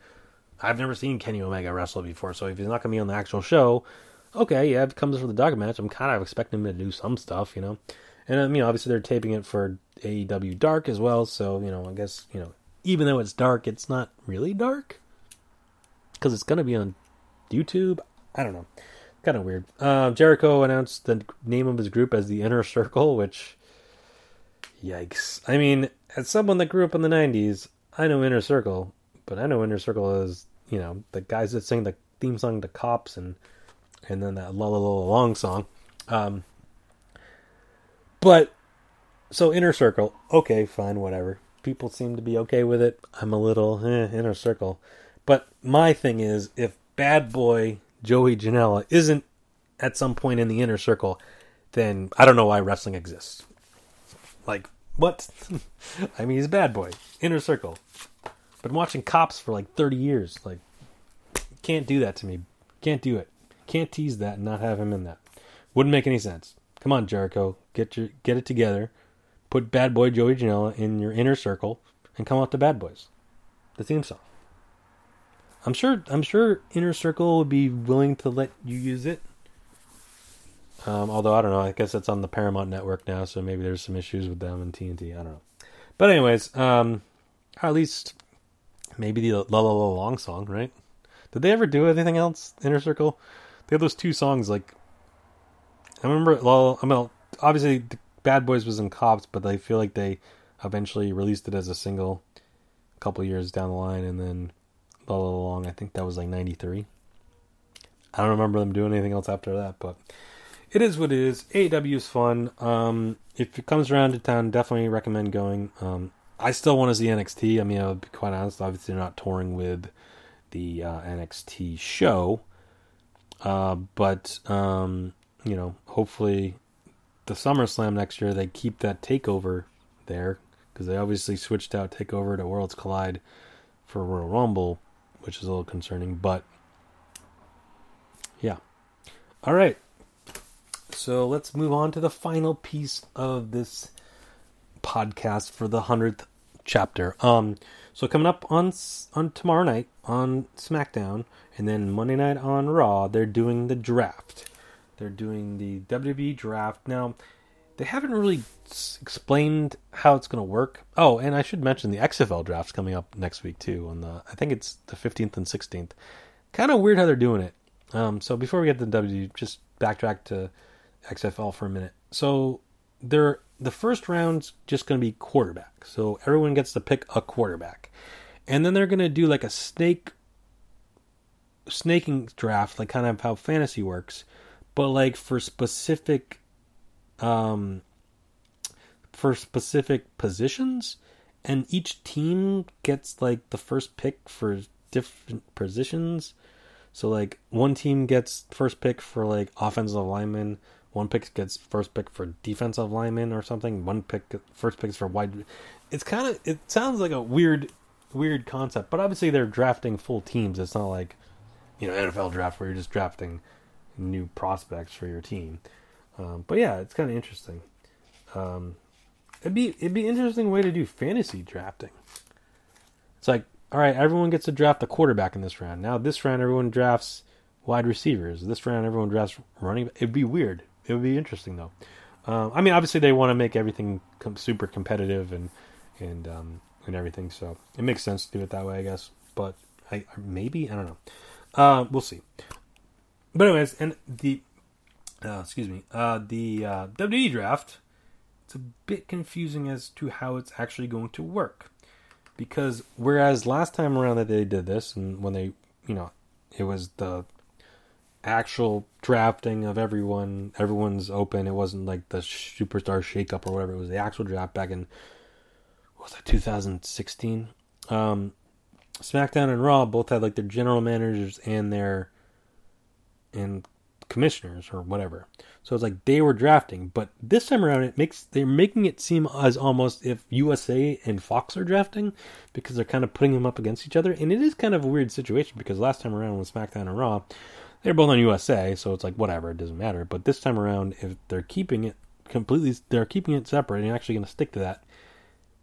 [SPEAKER 1] I've never seen Kenny Omega wrestle before, so if he's not to be on the actual show, okay, yeah, it comes for the dark match, I'm kind of expecting him to do some stuff, you know. And um, you know, obviously they're taping it for AEW Dark as well, so you know, I guess you know, even though it's dark, it's not really dark because it's going to be on YouTube. I don't know kind of weird. Uh, Jericho announced the name of his group as the Inner Circle, which, yikes! I mean, as someone that grew up in the '90s, I know Inner Circle, but I know Inner Circle is you know the guys that sing the theme song to Cops and and then that La La La Long song. Um, but so Inner Circle, okay, fine, whatever. People seem to be okay with it. I'm a little eh, Inner Circle, but my thing is if Bad Boy Joey Janela isn't at some point in the inner circle, then I don't know why wrestling exists. Like, what? I mean, he's a bad boy. Inner circle. Been watching cops for like 30 years. Like, can't do that to me. Can't do it. Can't tease that and not have him in that. Wouldn't make any sense. Come on, Jericho. Get your get it together. Put bad boy Joey Janela in your inner circle and come out to bad boys. The theme song. I'm sure. I'm sure Inner Circle would be willing to let you use it. Um, although I don't know. I guess it's on the Paramount Network now, so maybe there's some issues with them and TNT. I don't know. But anyways, um, at least maybe the La La La Long song, right? Did they ever do anything else? Inner Circle. They have those two songs. Like I remember. La. I mean, obviously, Bad Boys was in Cops, but I feel like they eventually released it as a single a couple years down the line, and then all along. I think that was like 93. I don't remember them doing anything else after that, but it is what it is. AEW is fun. Um, if it comes around to town, definitely recommend going. Um, I still want to see NXT. I mean, I'll be quite honest. Obviously, they're not touring with the uh, NXT show, uh, but um, you know, hopefully, the SummerSlam next year they keep that takeover there because they obviously switched out takeover to Worlds Collide for Royal Rumble which is a little concerning, but yeah. All right. So let's move on to the final piece of this podcast for the 100th chapter. Um so coming up on on tomorrow night on SmackDown and then Monday night on Raw, they're doing the draft. They're doing the WWE draft. Now, they haven't really explained how it's going to work. Oh, and I should mention the XFL draft's coming up next week too. On the I think it's the fifteenth and sixteenth. Kind of weird how they're doing it. Um, so before we get to the W, just backtrack to XFL for a minute. So they're the first round's just going to be quarterback. So everyone gets to pick a quarterback, and then they're going to do like a snake snaking draft, like kind of how fantasy works, but like for specific um, for specific positions, and each team gets like the first pick for different positions. So like one team gets first pick for like offensive lineman, one pick gets first pick for defensive lineman or something. One pick first picks for wide. It's kind of it sounds like a weird weird concept, but obviously they're drafting full teams. It's not like you know NFL draft where you're just drafting new prospects for your team. Um, but yeah, it's kind of interesting. Um, it'd be it'd be interesting way to do fantasy drafting. It's like, all right, everyone gets to draft a quarterback in this round. Now this round, everyone drafts wide receivers. This round, everyone drafts running. It'd be weird. It would be interesting though. Um, I mean, obviously they want to make everything com- super competitive and and um, and everything, so it makes sense to do it that way, I guess. But I maybe I don't know. Uh, we'll see. But anyways, and the uh, excuse me, uh, the uh, WWE draft. It's a bit confusing as to how it's actually going to work, because whereas last time around that they did this, and when they, you know, it was the actual drafting of everyone, everyone's open. It wasn't like the superstar shakeup or whatever. It was the actual draft back in what was that 2016. Um, SmackDown and Raw both had like their general managers and their and commissioners or whatever. So it's like they were drafting, but this time around it makes they're making it seem as almost if USA and Fox are drafting because they're kind of putting them up against each other, and it is kind of a weird situation because last time around with SmackDown and Raw, they're both on USA, so it's like whatever, it doesn't matter. But this time around, if they're keeping it completely, they're keeping it separate and actually going to stick to that.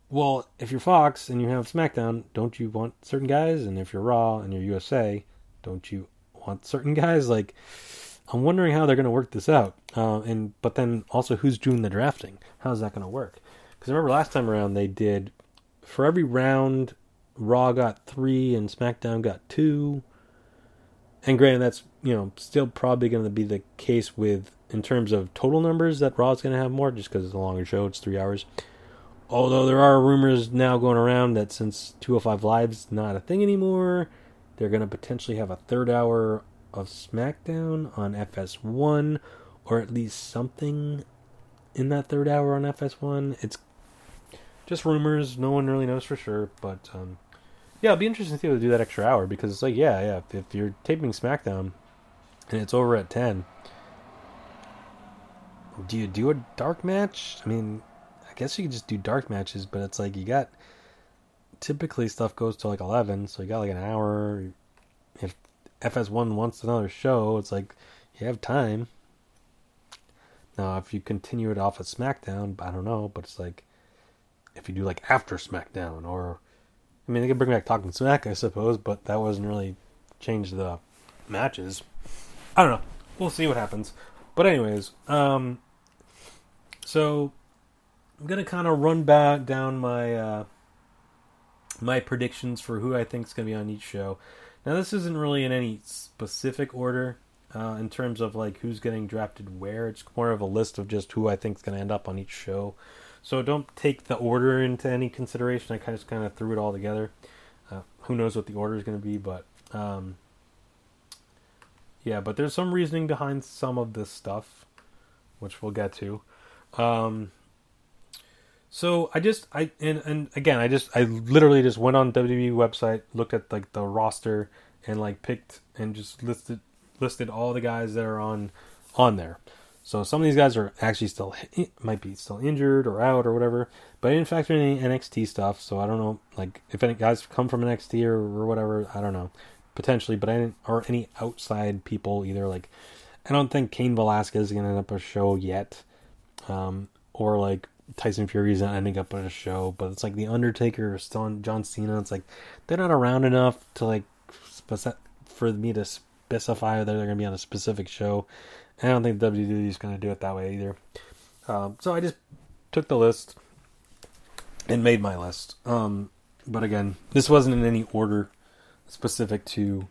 [SPEAKER 1] Well, if you're Fox and you have SmackDown, don't you want certain guys? And if you're Raw and you're USA, don't you want certain guys? Like, I'm wondering how they're going to work this out. Uh, and but then also, who's doing the drafting? How's that going to work? Because remember last time around they did for every round, Raw got three and SmackDown got two. And granted, that's you know still probably going to be the case with in terms of total numbers that Raw's going to have more, just because it's a longer show. It's three hours. Although there are rumors now going around that since 205 Live's not a thing anymore, they're going to potentially have a third hour of SmackDown on FS1, or at least something in that third hour on FS1. It's just rumors. No one really knows for sure, but um, yeah, it'll be interesting to see if they do that extra hour because it's like, yeah, yeah, if, if you're taping SmackDown and it's over at 10, do you do a dark match? I mean, I guess you could just do dark matches, but it's like you got typically stuff goes to like 11, so you got like an hour. If FS1 wants another show, it's like you have time. Now, if you continue it off of SmackDown, I don't know, but it's like if you do like after SmackDown, or I mean, they could bring back Talking Smack, I suppose, but that wasn't really change the matches. I don't know. We'll see what happens. But anyways, um, so I'm gonna kind of run back down my uh, my predictions for who I think is gonna be on each show. Now, this isn't really in any specific order uh, in terms of like who's getting drafted where. It's more of a list of just who I think is gonna end up on each show. So don't take the order into any consideration. I kind of just kind of threw it all together. Uh, who knows what the order is going to be, but um, yeah. But there's some reasoning behind some of this stuff, which we'll get to. Um, so I just I and and again I just I literally just went on WWE website, looked at like the roster, and like picked and just listed listed all the guys that are on on there. So some of these guys are actually still might be still injured or out or whatever. But I didn't factor any NXT stuff, so I don't know like if any guys come from NXT or, or whatever. I don't know potentially, but I didn't or any outside people either. Like I don't think Cain Velasquez is gonna end up a show yet, um, or like Tyson Fury's not ending up on a show, but it's like The Undertaker or John Cena. It's like they're not around enough to like for me to specify that they're going to be on a specific show. And I don't think WWE is going to do it that way either. Um, so I just took the list and made my list. Um, but again, this wasn't in any order specific to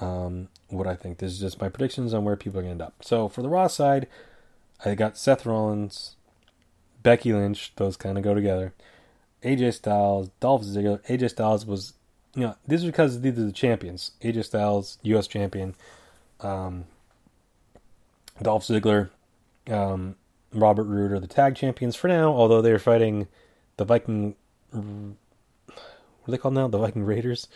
[SPEAKER 1] um, what I think. This is just my predictions on where people are going to end up. So for the Raw side, I got Seth Rollins, Becky Lynch, those kind of go together. AJ Styles, Dolph Ziggler. AJ Styles was, you know, this is because these are the champions. AJ Styles, U.S. champion. Um, Dolph Ziggler, um, Robert Roode are the tag champions for now, although they're fighting the Viking. What are they called now? The Viking Raiders?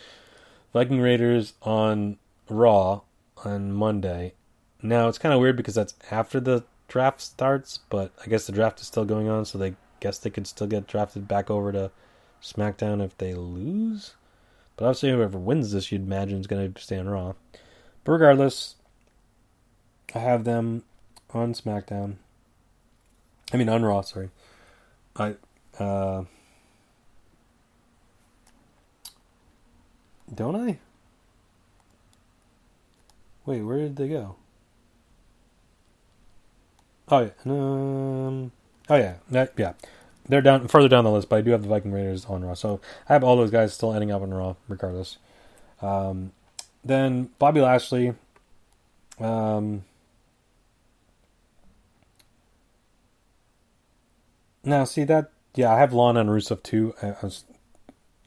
[SPEAKER 1] Viking Raiders on Raw on Monday. Now, it's kind of weird because that's after the draft starts, but I guess the draft is still going on, so they guess they could still get drafted back over to SmackDown if they lose. But obviously, whoever wins this, you'd imagine is going to stay on Raw. But regardless, I have them on SmackDown. I mean, on Raw. Sorry, I. Uh, don't I? Wait, where did they go? Oh yeah, um, oh yeah, yeah. They're down further down the list, but I do have the Viking Raiders on Raw, so I have all those guys still ending up on Raw, regardless. Um, then Bobby Lashley. Um, now, see that? Yeah, I have Lana and Rusev too. I, I was,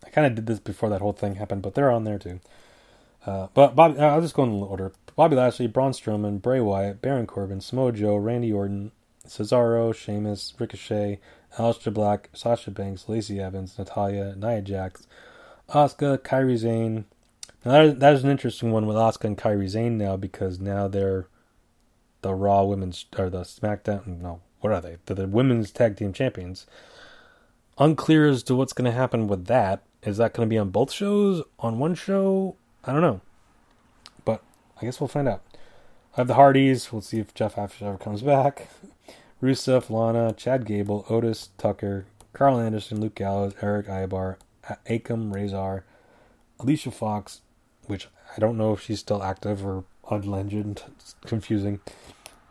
[SPEAKER 1] I kind of did this before that whole thing happened, but they're on there too. Uh, but Bobby, I'll just go in order. Bobby Lashley, Braun Strowman, Bray Wyatt, Baron Corbin, Samoa Joe, Randy Orton, Cesaro, Sheamus, Ricochet, Aleister Black, Sasha Banks, Lacey Evans, Natalya, Nia Jax, Asuka, Kairi Sane. Now that, that is an interesting one with Asuka and Kairi Sane now because now they're the Raw Women's or the SmackDown. No, what are they? They're the Women's Tag Team Champions. Unclear as to what's going to happen with that. Is that going to be on both shows? On one show? I don't know. I guess we'll find out. I have the Hardys. We'll see if Jeff After ever comes back. Rusev, Lana, Chad Gable, Otis, Tucker, Karl Anderson, Luke Gallows, Erik Ivar, Akam, Rezar, Alicia Fox, which I don't know if she's still active or on legend. It's confusing.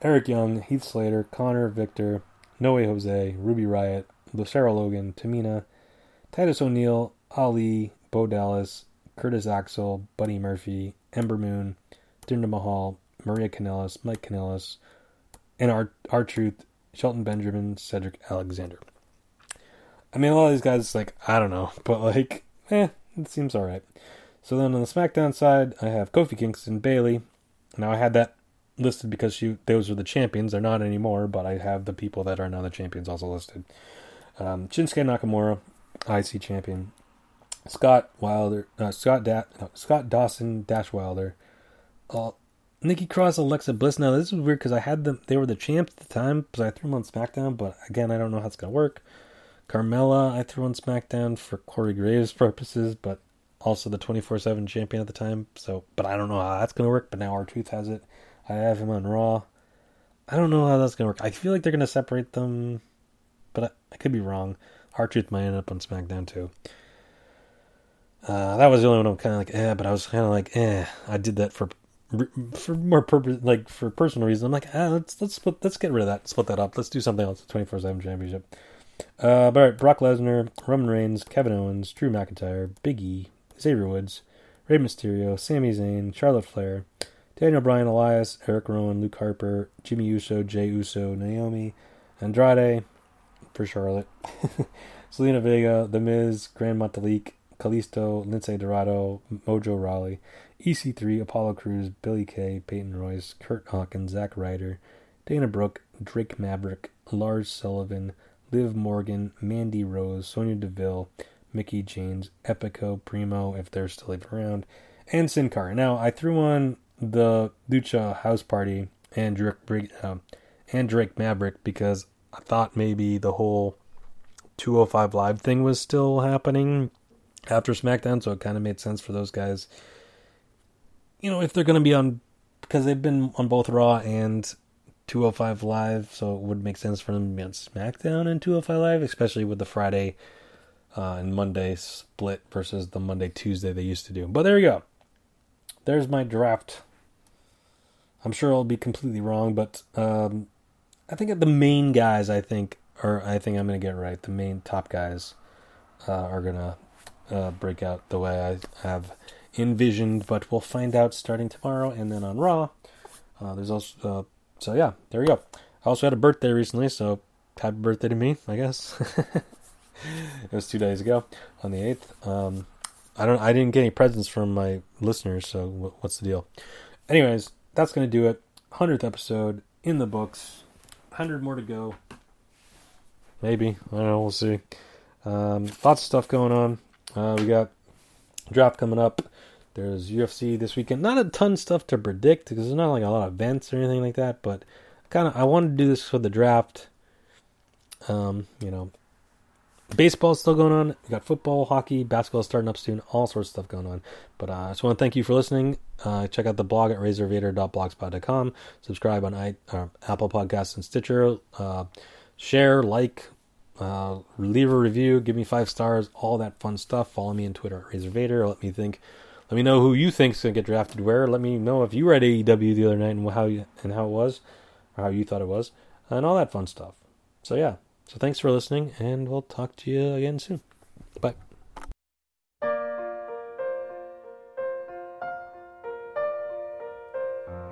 [SPEAKER 1] Eric Young, Heath Slater, Konnor, Viktor, Noe Jose, Ruby Riott, Lucero Logan, Tamina, Titus O'Neil, Ali, Bo Dallas, Curtis Axel, Buddy Murphy, Ember Moon, Jinder Mahal, Maria Kanellis, Mike Kanellis, and our R-Truth Shelton Benjamin, Cedric Alexander. I mean, a lot of these guys, like, I don't know, but like, eh, it seems alright. So then on the SmackDown side, I have Kofi Kingston, Bayley. Now I had that listed because she, those are the champions. They're not anymore, but I have the people that are now the champions also listed. Um, Shinsuke Nakamura, IC champion. Scott Wilder, uh, Scott da- no, Scott Dawson, Dash Wilder. Uh, Nikki Cross, Alexa Bliss. Now this is weird because I had them; they were the champs at the time, because I threw them on SmackDown. But again, I don't know how it's gonna work. Carmella, I threw on SmackDown for Corey Graves purposes, but also the twenty four seven champion at the time. So, but I don't know how that's gonna work. But now R-Truth has it. I have him on Raw. I don't know how that's gonna work. I feel like they're gonna separate them, but I, I could be wrong. R-Truth might end up on SmackDown too. Uh, that was the only one I'm kind of like, eh, but I was kind of like, eh. I did that for for more purpose, like for personal reasons, I'm like, ah, let's let's split, let's get rid of that, split that up. Let's do something else. Twenty four seven championship. Uh, but right, Brock Lesnar, Roman Reigns, Kevin Owens, Drew McIntyre, Big E, Xavier Woods, Rey Mysterio, Sami Zayn, Charlotte Flair, Daniel Bryan, Elias, Eric Rowan, Luke Harper, Jimmy Uso, Jey Uso, Naomi, Andrade for Charlotte, Zelina Vega, The Miz, Gran Metalik, Kalisto, Lince Dorado, Mojo Rawley, EC3, Apollo Crews, Billy Kay, Peyton Royce, Kurt Hawkins, Zack Ryder, Dana Brooke, Drake Maverick, Lars Sullivan, Liv Morgan, Mandy Rose, Sonya Deville, Mickie James, Epico, Primo, if they're still even around, and Sin Cara. Now, I threw on the Lucha House Party and Drake, uh, and Drake Maverick because I thought maybe the whole 205 Live thing was still happening after SmackDown, so it kind of made sense for those guys you know, if they're going to be on, because they've been on both Raw and 205 Live, so it would make sense for them to be on SmackDown and 205 Live, especially with the Friday uh, and Monday split versus the Monday Tuesday they used to do. But there you go. There's my draft. I'm sure I'll be completely wrong, but um, I think the main guys, I think, or I think I'm going to get right. The main top guys uh, are going to uh, break out the way I have envisioned, but we'll find out starting tomorrow and then on Raw. Uh, there's also uh, so yeah, there we go. I also had a birthday recently, so happy birthday to me, I guess. it was two days ago on the eighth. Um, I don't, I didn't get any presents from my listeners, so what's the deal? Anyways, that's gonna do it. Hundredth episode in the books. Hundred more to go. Maybe I don't know. We'll see. Um, lots of stuff going on. Uh, we got draft coming up. There's UFC this weekend. Not a ton of stuff to predict because there's not like a lot of events or anything like that. But kind of, I wanted to do this for the draft. Um, you know, baseball's still going on. We got football, hockey, basketball starting up soon. All sorts of stuff going on. But uh, I just want to thank you for listening. Uh, check out the blog at razorvader.blogspot.com. Subscribe on I, uh, Apple Podcasts and Stitcher. Uh, share, like, uh, leave a review, give me five stars, all that fun stuff. Follow me on Twitter at RazorVader. Let me think let me know who you think's gonna get drafted where. Let me know if you read AEW the other night and how you, and how it was, or how you thought it was, and all that fun stuff. So yeah. So thanks for listening, and we'll talk to you again soon. Bye.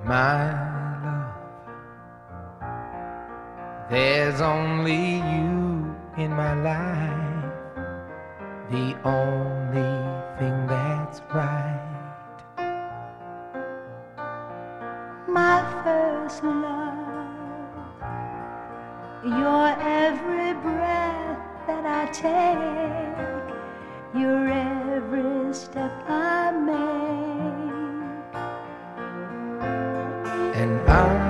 [SPEAKER 2] my love. There's only you in my life, the only thing that's right.
[SPEAKER 3] My first love, your every breath that I take, your every step I make.
[SPEAKER 2] And I